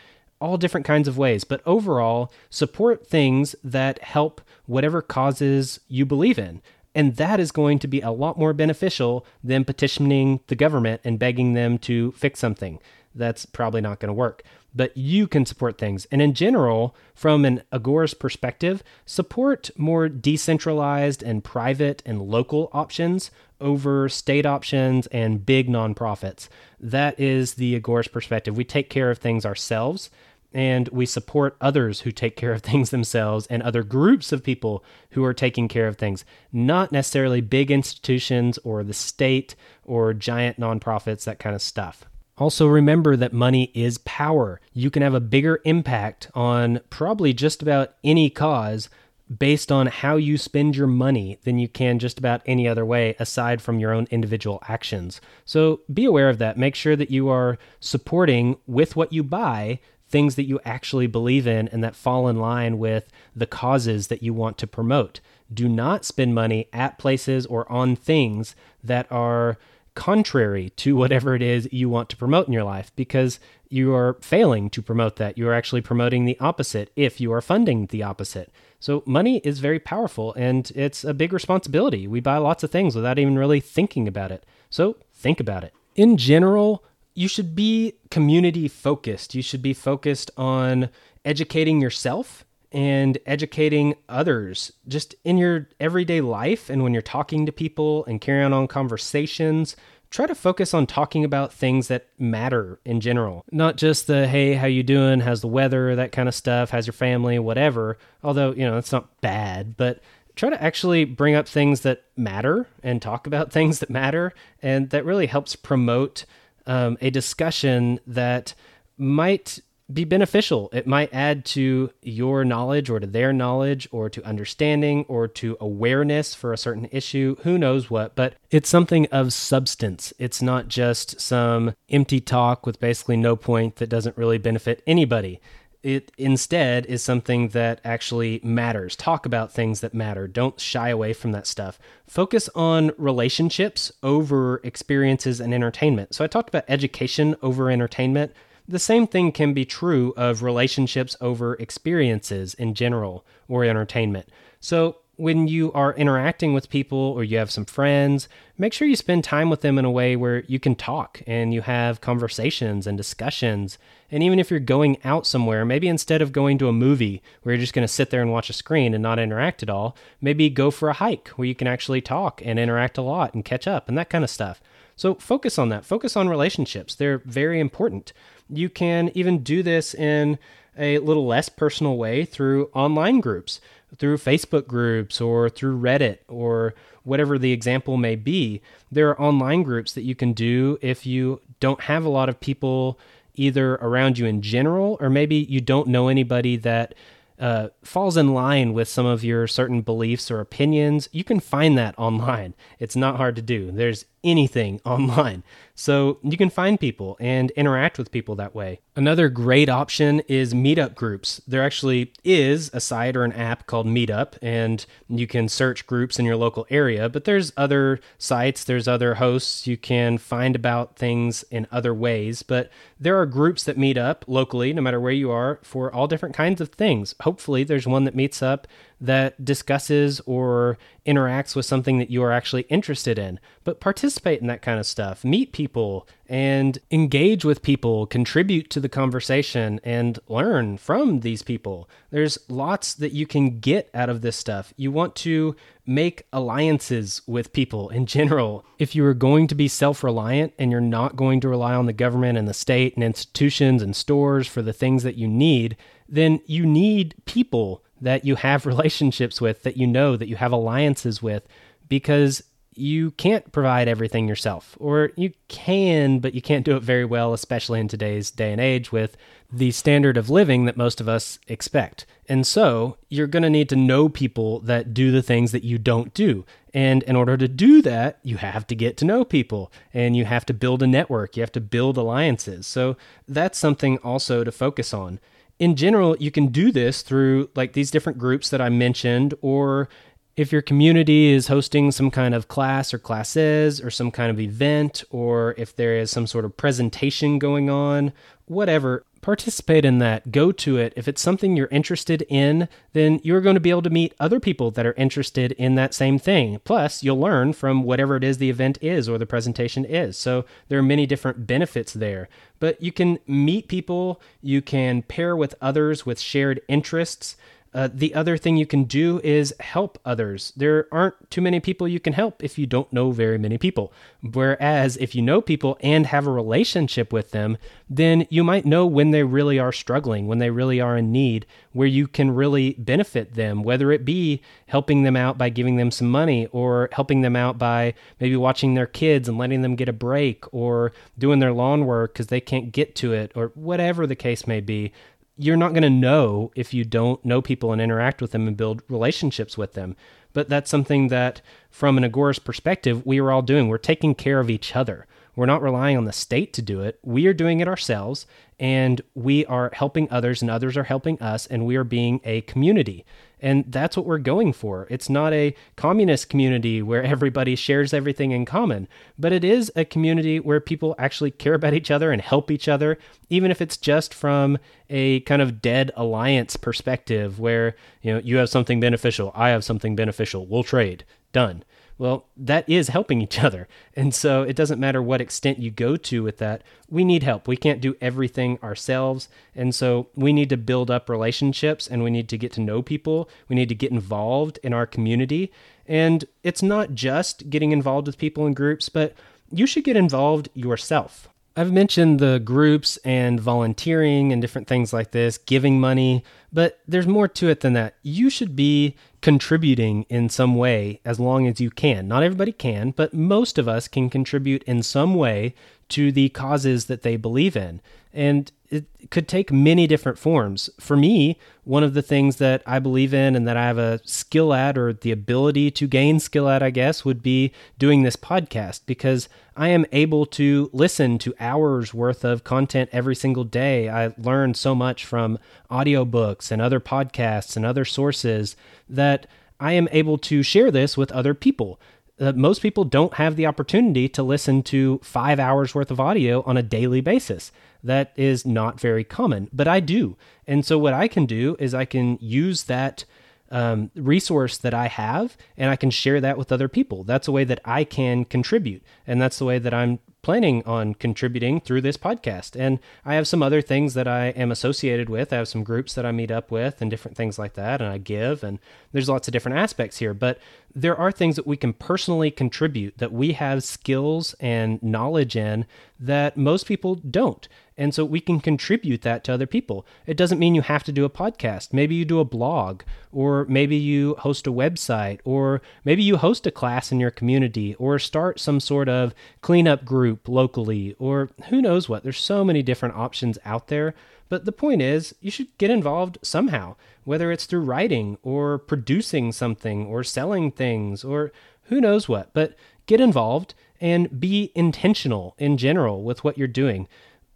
all different kinds of ways. But overall, support things that help whatever causes you believe in. And that is going to be a lot more beneficial than petitioning the government and begging them to fix something. That's probably not going to work. But you can support things. And in general, from an agorist perspective, support more decentralized and private and local options over state options and big nonprofits. That is the agorist perspective. We take care of things ourselves and we support others who take care of things themselves and other groups of people who are taking care of things, not necessarily big institutions or the state or giant nonprofits, that kind of stuff. Also, remember that money is power. You can have a bigger impact on probably just about any cause based on how you spend your money than you can just about any other way aside from your own individual actions. So be aware of that. Make sure that you are supporting with what you buy things that you actually believe in and that fall in line with the causes that you want to promote. Do not spend money at places or on things that are contrary to whatever it is you want to promote in your life because you are failing to promote that. You are actually promoting the opposite if you are funding the opposite. So, money is very powerful and it's a big responsibility. We buy lots of things without even really thinking about it. So, think about it. In general, you should be community focused. You should be focused on educating yourself and educating others just in your everyday life and when you're talking to people and carrying on conversations try to focus on talking about things that matter in general. Not just the hey, how you doing? How's the weather? That kind of stuff. How's your family? Whatever. Although, you know, it's not bad, but try to actually bring up things that matter and talk about things that matter. And that really helps promote um, a discussion that might be beneficial. It might add to your knowledge or to their knowledge or to understanding or to awareness for a certain issue. Who knows what, but it's something of substance. It's not just some empty talk with basically no point that doesn't really benefit anybody. It instead is something that actually matters. Talk about things that matter. Don't shy away from that stuff. Focus on relationships over experiences and entertainment. So, I talked about education over entertainment. The same thing can be true of relationships over experiences in general or entertainment. So, when you are interacting with people or you have some friends, make sure you spend time with them in a way where you can talk and you have conversations and discussions. And even if you're going out somewhere, maybe instead of going to a movie where you're just going to sit there and watch a screen and not interact at all, maybe go for a hike where you can actually talk and interact a lot and catch up and that kind of stuff. So focus on that. Focus on relationships. They're very important. You can even do this in a little less personal way through online groups, through Facebook groups, or through Reddit, or whatever the example may be. There are online groups that you can do if you don't have a lot of people either around you in general, or maybe you don't know anybody that uh, falls in line with some of your certain beliefs or opinions, you can find that online. It's not hard to do. There's anything online. So you can find people and interact with people that way. Another great option is meetup groups. There actually is a site or an app called Meetup, and you can search groups in your local area. But there's other sites, there's other hosts. You can find about things in other ways. But there are groups that meet up locally, no matter where you are, for all different kinds of things. Hopefully, there's one that meets up that discusses or interacts with something that you are actually interested in. But participate in that kind of stuff, meet people and engage with people, contribute to the conversation, and learn from these people. There's lots that you can get out of this stuff. You want to make alliances with people in general. If you are going to be self reliant and you're not going to rely on the government and the state and institutions and stores for the things that you need, then you need people that you have relationships with, that you know, that you have alliances with, because you can't provide everything yourself. Or you can, but you can't do it very well, especially in today's day and age with the standard of living that most of us expect. And so you're going to need to know people that do the things that you don't do. And in order to do that, you have to get to know people and you have to build a network. You have to build alliances. So that's something also to focus on in general, you can do this through like these different groups that I mentioned, or if your community is hosting some kind of class or classes or some kind of event, or if there is some sort of presentation going on, whatever, participate in that, go to it. If it's something you're interested in, then you're going to be able to meet other people that are interested in that same thing. Plus, you'll learn from whatever it is the event is or the presentation is. So, there are many different benefits there. But you can meet people, you can pair with others with shared interests. Uh, the other thing you can do is help others. There aren't too many people you can help if you don't know very many people. Whereas if you know people and have a relationship with them, then you might know when they really are struggling, when they really are in need, where you can really benefit them, whether it be helping them out by giving them some money or helping them out by maybe watching their kids and letting them get a break or doing their lawn work because they can't get to it or whatever the case may be you're not going to know if you don't know people and interact with them and build relationships with them. But that's something that, from an Agorist perspective, we are all doing. We're taking care of each other. We're not relying on the state to do it. We are doing it ourselves, and we are helping others, and others are helping us, and we are being a community. And that's what we're going for. It's not a communist community where everybody shares everything in common, but it is a community where people actually care about each other and help each other, even if it's just from a kind of dead alliance perspective where, you know, you have something beneficial, I have something beneficial, we'll trade. Done. Well, that is helping each other. And so it doesn't matter what extent you go to with that. We need help. We can't do everything ourselves. And so we need to build up relationships and we need to get to know people. We need to get involved in our community. And it's not just getting involved with people in groups, but you should get involved yourself. I've mentioned the groups and volunteering and different things like this, giving money, but there's more to it than that. You should be contributing in some way as long as you can. Not everybody can, but most of us can contribute in some way to the causes that they believe in. And it could take many different forms. For me, one of the things that I believe in and that I have a skill at or the ability to gain skill at, I guess, would be doing this podcast because I am able to listen to hours worth of content every single day. I learn so much from audiobooks and other podcasts and other sources that I am able to share this with other people uh, most people don't have the opportunity to listen to five hours worth of audio on a daily basis. That is not very common, but I do. And so, what I can do is I can use that um, resource that I have and I can share that with other people. That's a way that I can contribute. And that's the way that I'm planning on contributing through this podcast. And I have some other things that I am associated with. I have some groups that I meet up with and different things like that. And I give, and there's lots of different aspects here. But there are things that we can personally contribute that we have skills and knowledge in that most people don't. And so we can contribute that to other people. It doesn't mean you have to do a podcast. Maybe you do a blog, or maybe you host a website, or maybe you host a class in your community, or start some sort of cleanup group locally, or who knows what. There's so many different options out there. But the point is, you should get involved somehow, whether it's through writing, or producing something, or selling things, or who knows what. But get involved and be intentional in general with what you're doing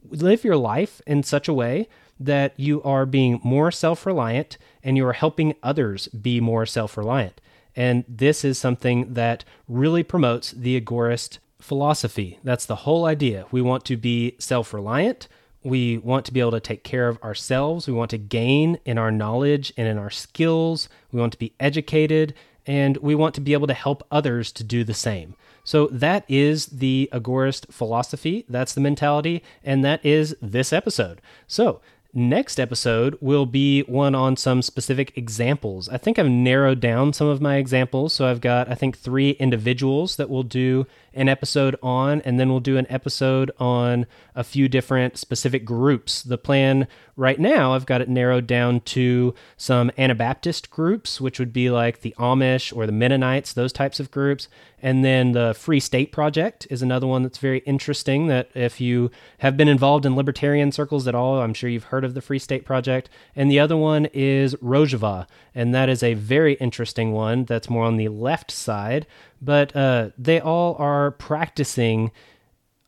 live your life in such a way that you are being more self reliant and you are helping others be more self reliant. And this is something that really promotes the agorist philosophy. That's the whole idea. We want to be self reliant. We want to be able to take care of ourselves. We want to gain in our knowledge and in our skills. We want to be educated and we want to be able to help others to do the same. So that is the agorist philosophy. That's the mentality. And that is this episode. So Next episode will be one on some specific examples. I think I've narrowed down some of my examples. So I've got, I think, three individuals that we'll do an episode on, and then we'll do an episode on a few different specific groups. The plan right now, I've got it narrowed down to some Anabaptist groups, which would be like the Amish or the Mennonites, those types of groups. And then the Free State Project is another one that's very interesting. That if you have been involved in libertarian circles at all, I'm sure you've heard of the Free State Project. And the other one is Rojava, and that is a very interesting one that's more on the left side but uh, they all are practicing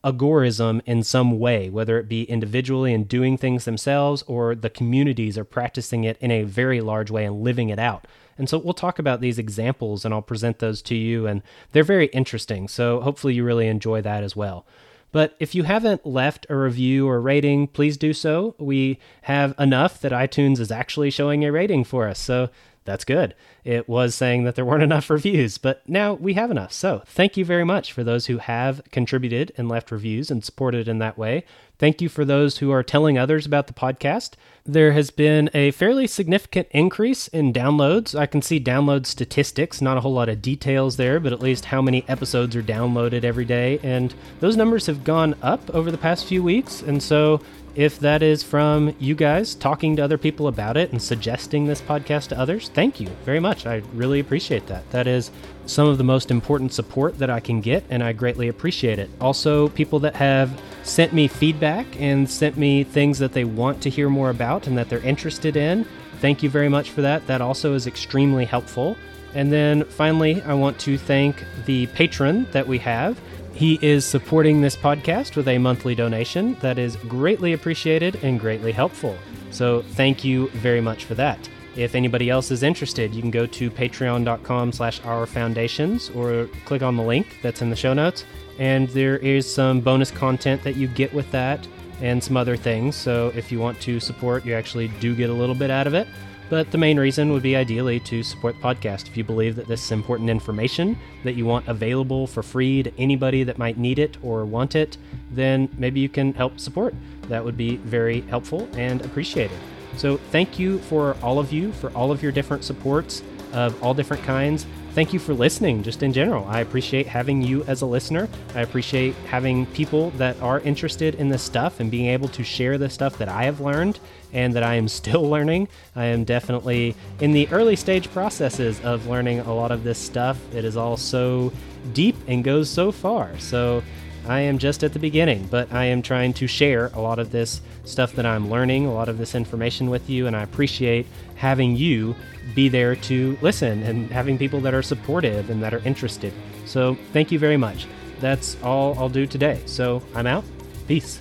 agorism in some way, whether it be individually and doing things themselves or the communities are practicing it in a very large way and living it out. And so we'll talk about these examples and I'll present those to you, and they're very interesting. So hopefully you really enjoy that as well. But if you haven't left a review or rating, please do so. We have enough that iTunes is actually showing a rating for us. So that's good. It was saying that there weren't enough reviews, but now we have enough. So thank you very much for those who have contributed and left reviews and supported in that way. Thank you for those who are telling others about the podcast. There has been a fairly significant increase in downloads. I can see download statistics, not a whole lot of details there, but at least how many episodes are downloaded every day. And those numbers have gone up over the past few weeks. And so if that is from you guys talking to other people about it and suggesting this podcast to others, thank you very much. I really appreciate that. That is some of the most important support that I can get, and I greatly appreciate it. Also, people that have sent me feedback and sent me things that they want to hear more about and that they're interested in, thank you very much for that. That also is extremely helpful. And then finally, I want to thank the patron that we have. He is supporting this podcast with a monthly donation that is greatly appreciated and greatly helpful. So thank you very much for that. If anybody else is interested, you can go to patreon.com slash our foundations or click on the link that's in the show notes. And there is some bonus content that you get with that and some other things. So if you want to support, you actually do get a little bit out of it. But the main reason would be ideally to support the podcast. If you believe that this is important information that you want available for free to anybody that might need it or want it, then maybe you can help support. That would be very helpful and appreciated. So, thank you for all of you for all of your different supports of all different kinds. thank you for listening, just in general. I appreciate having you as a listener. I appreciate having people that are interested in this stuff and being able to share the stuff that I have learned and that I am still learning. I am definitely in the early stage processes of learning a lot of this stuff. It is all so deep and goes so far. So I am just at the beginning, but I am trying to share a lot of this stuff that I'm learning, a lot of this information with you, and I appreciate having you be there to listen and having people that are supportive and that are interested. So thank you very much. That's all I'll do today. So I'm out. Peace.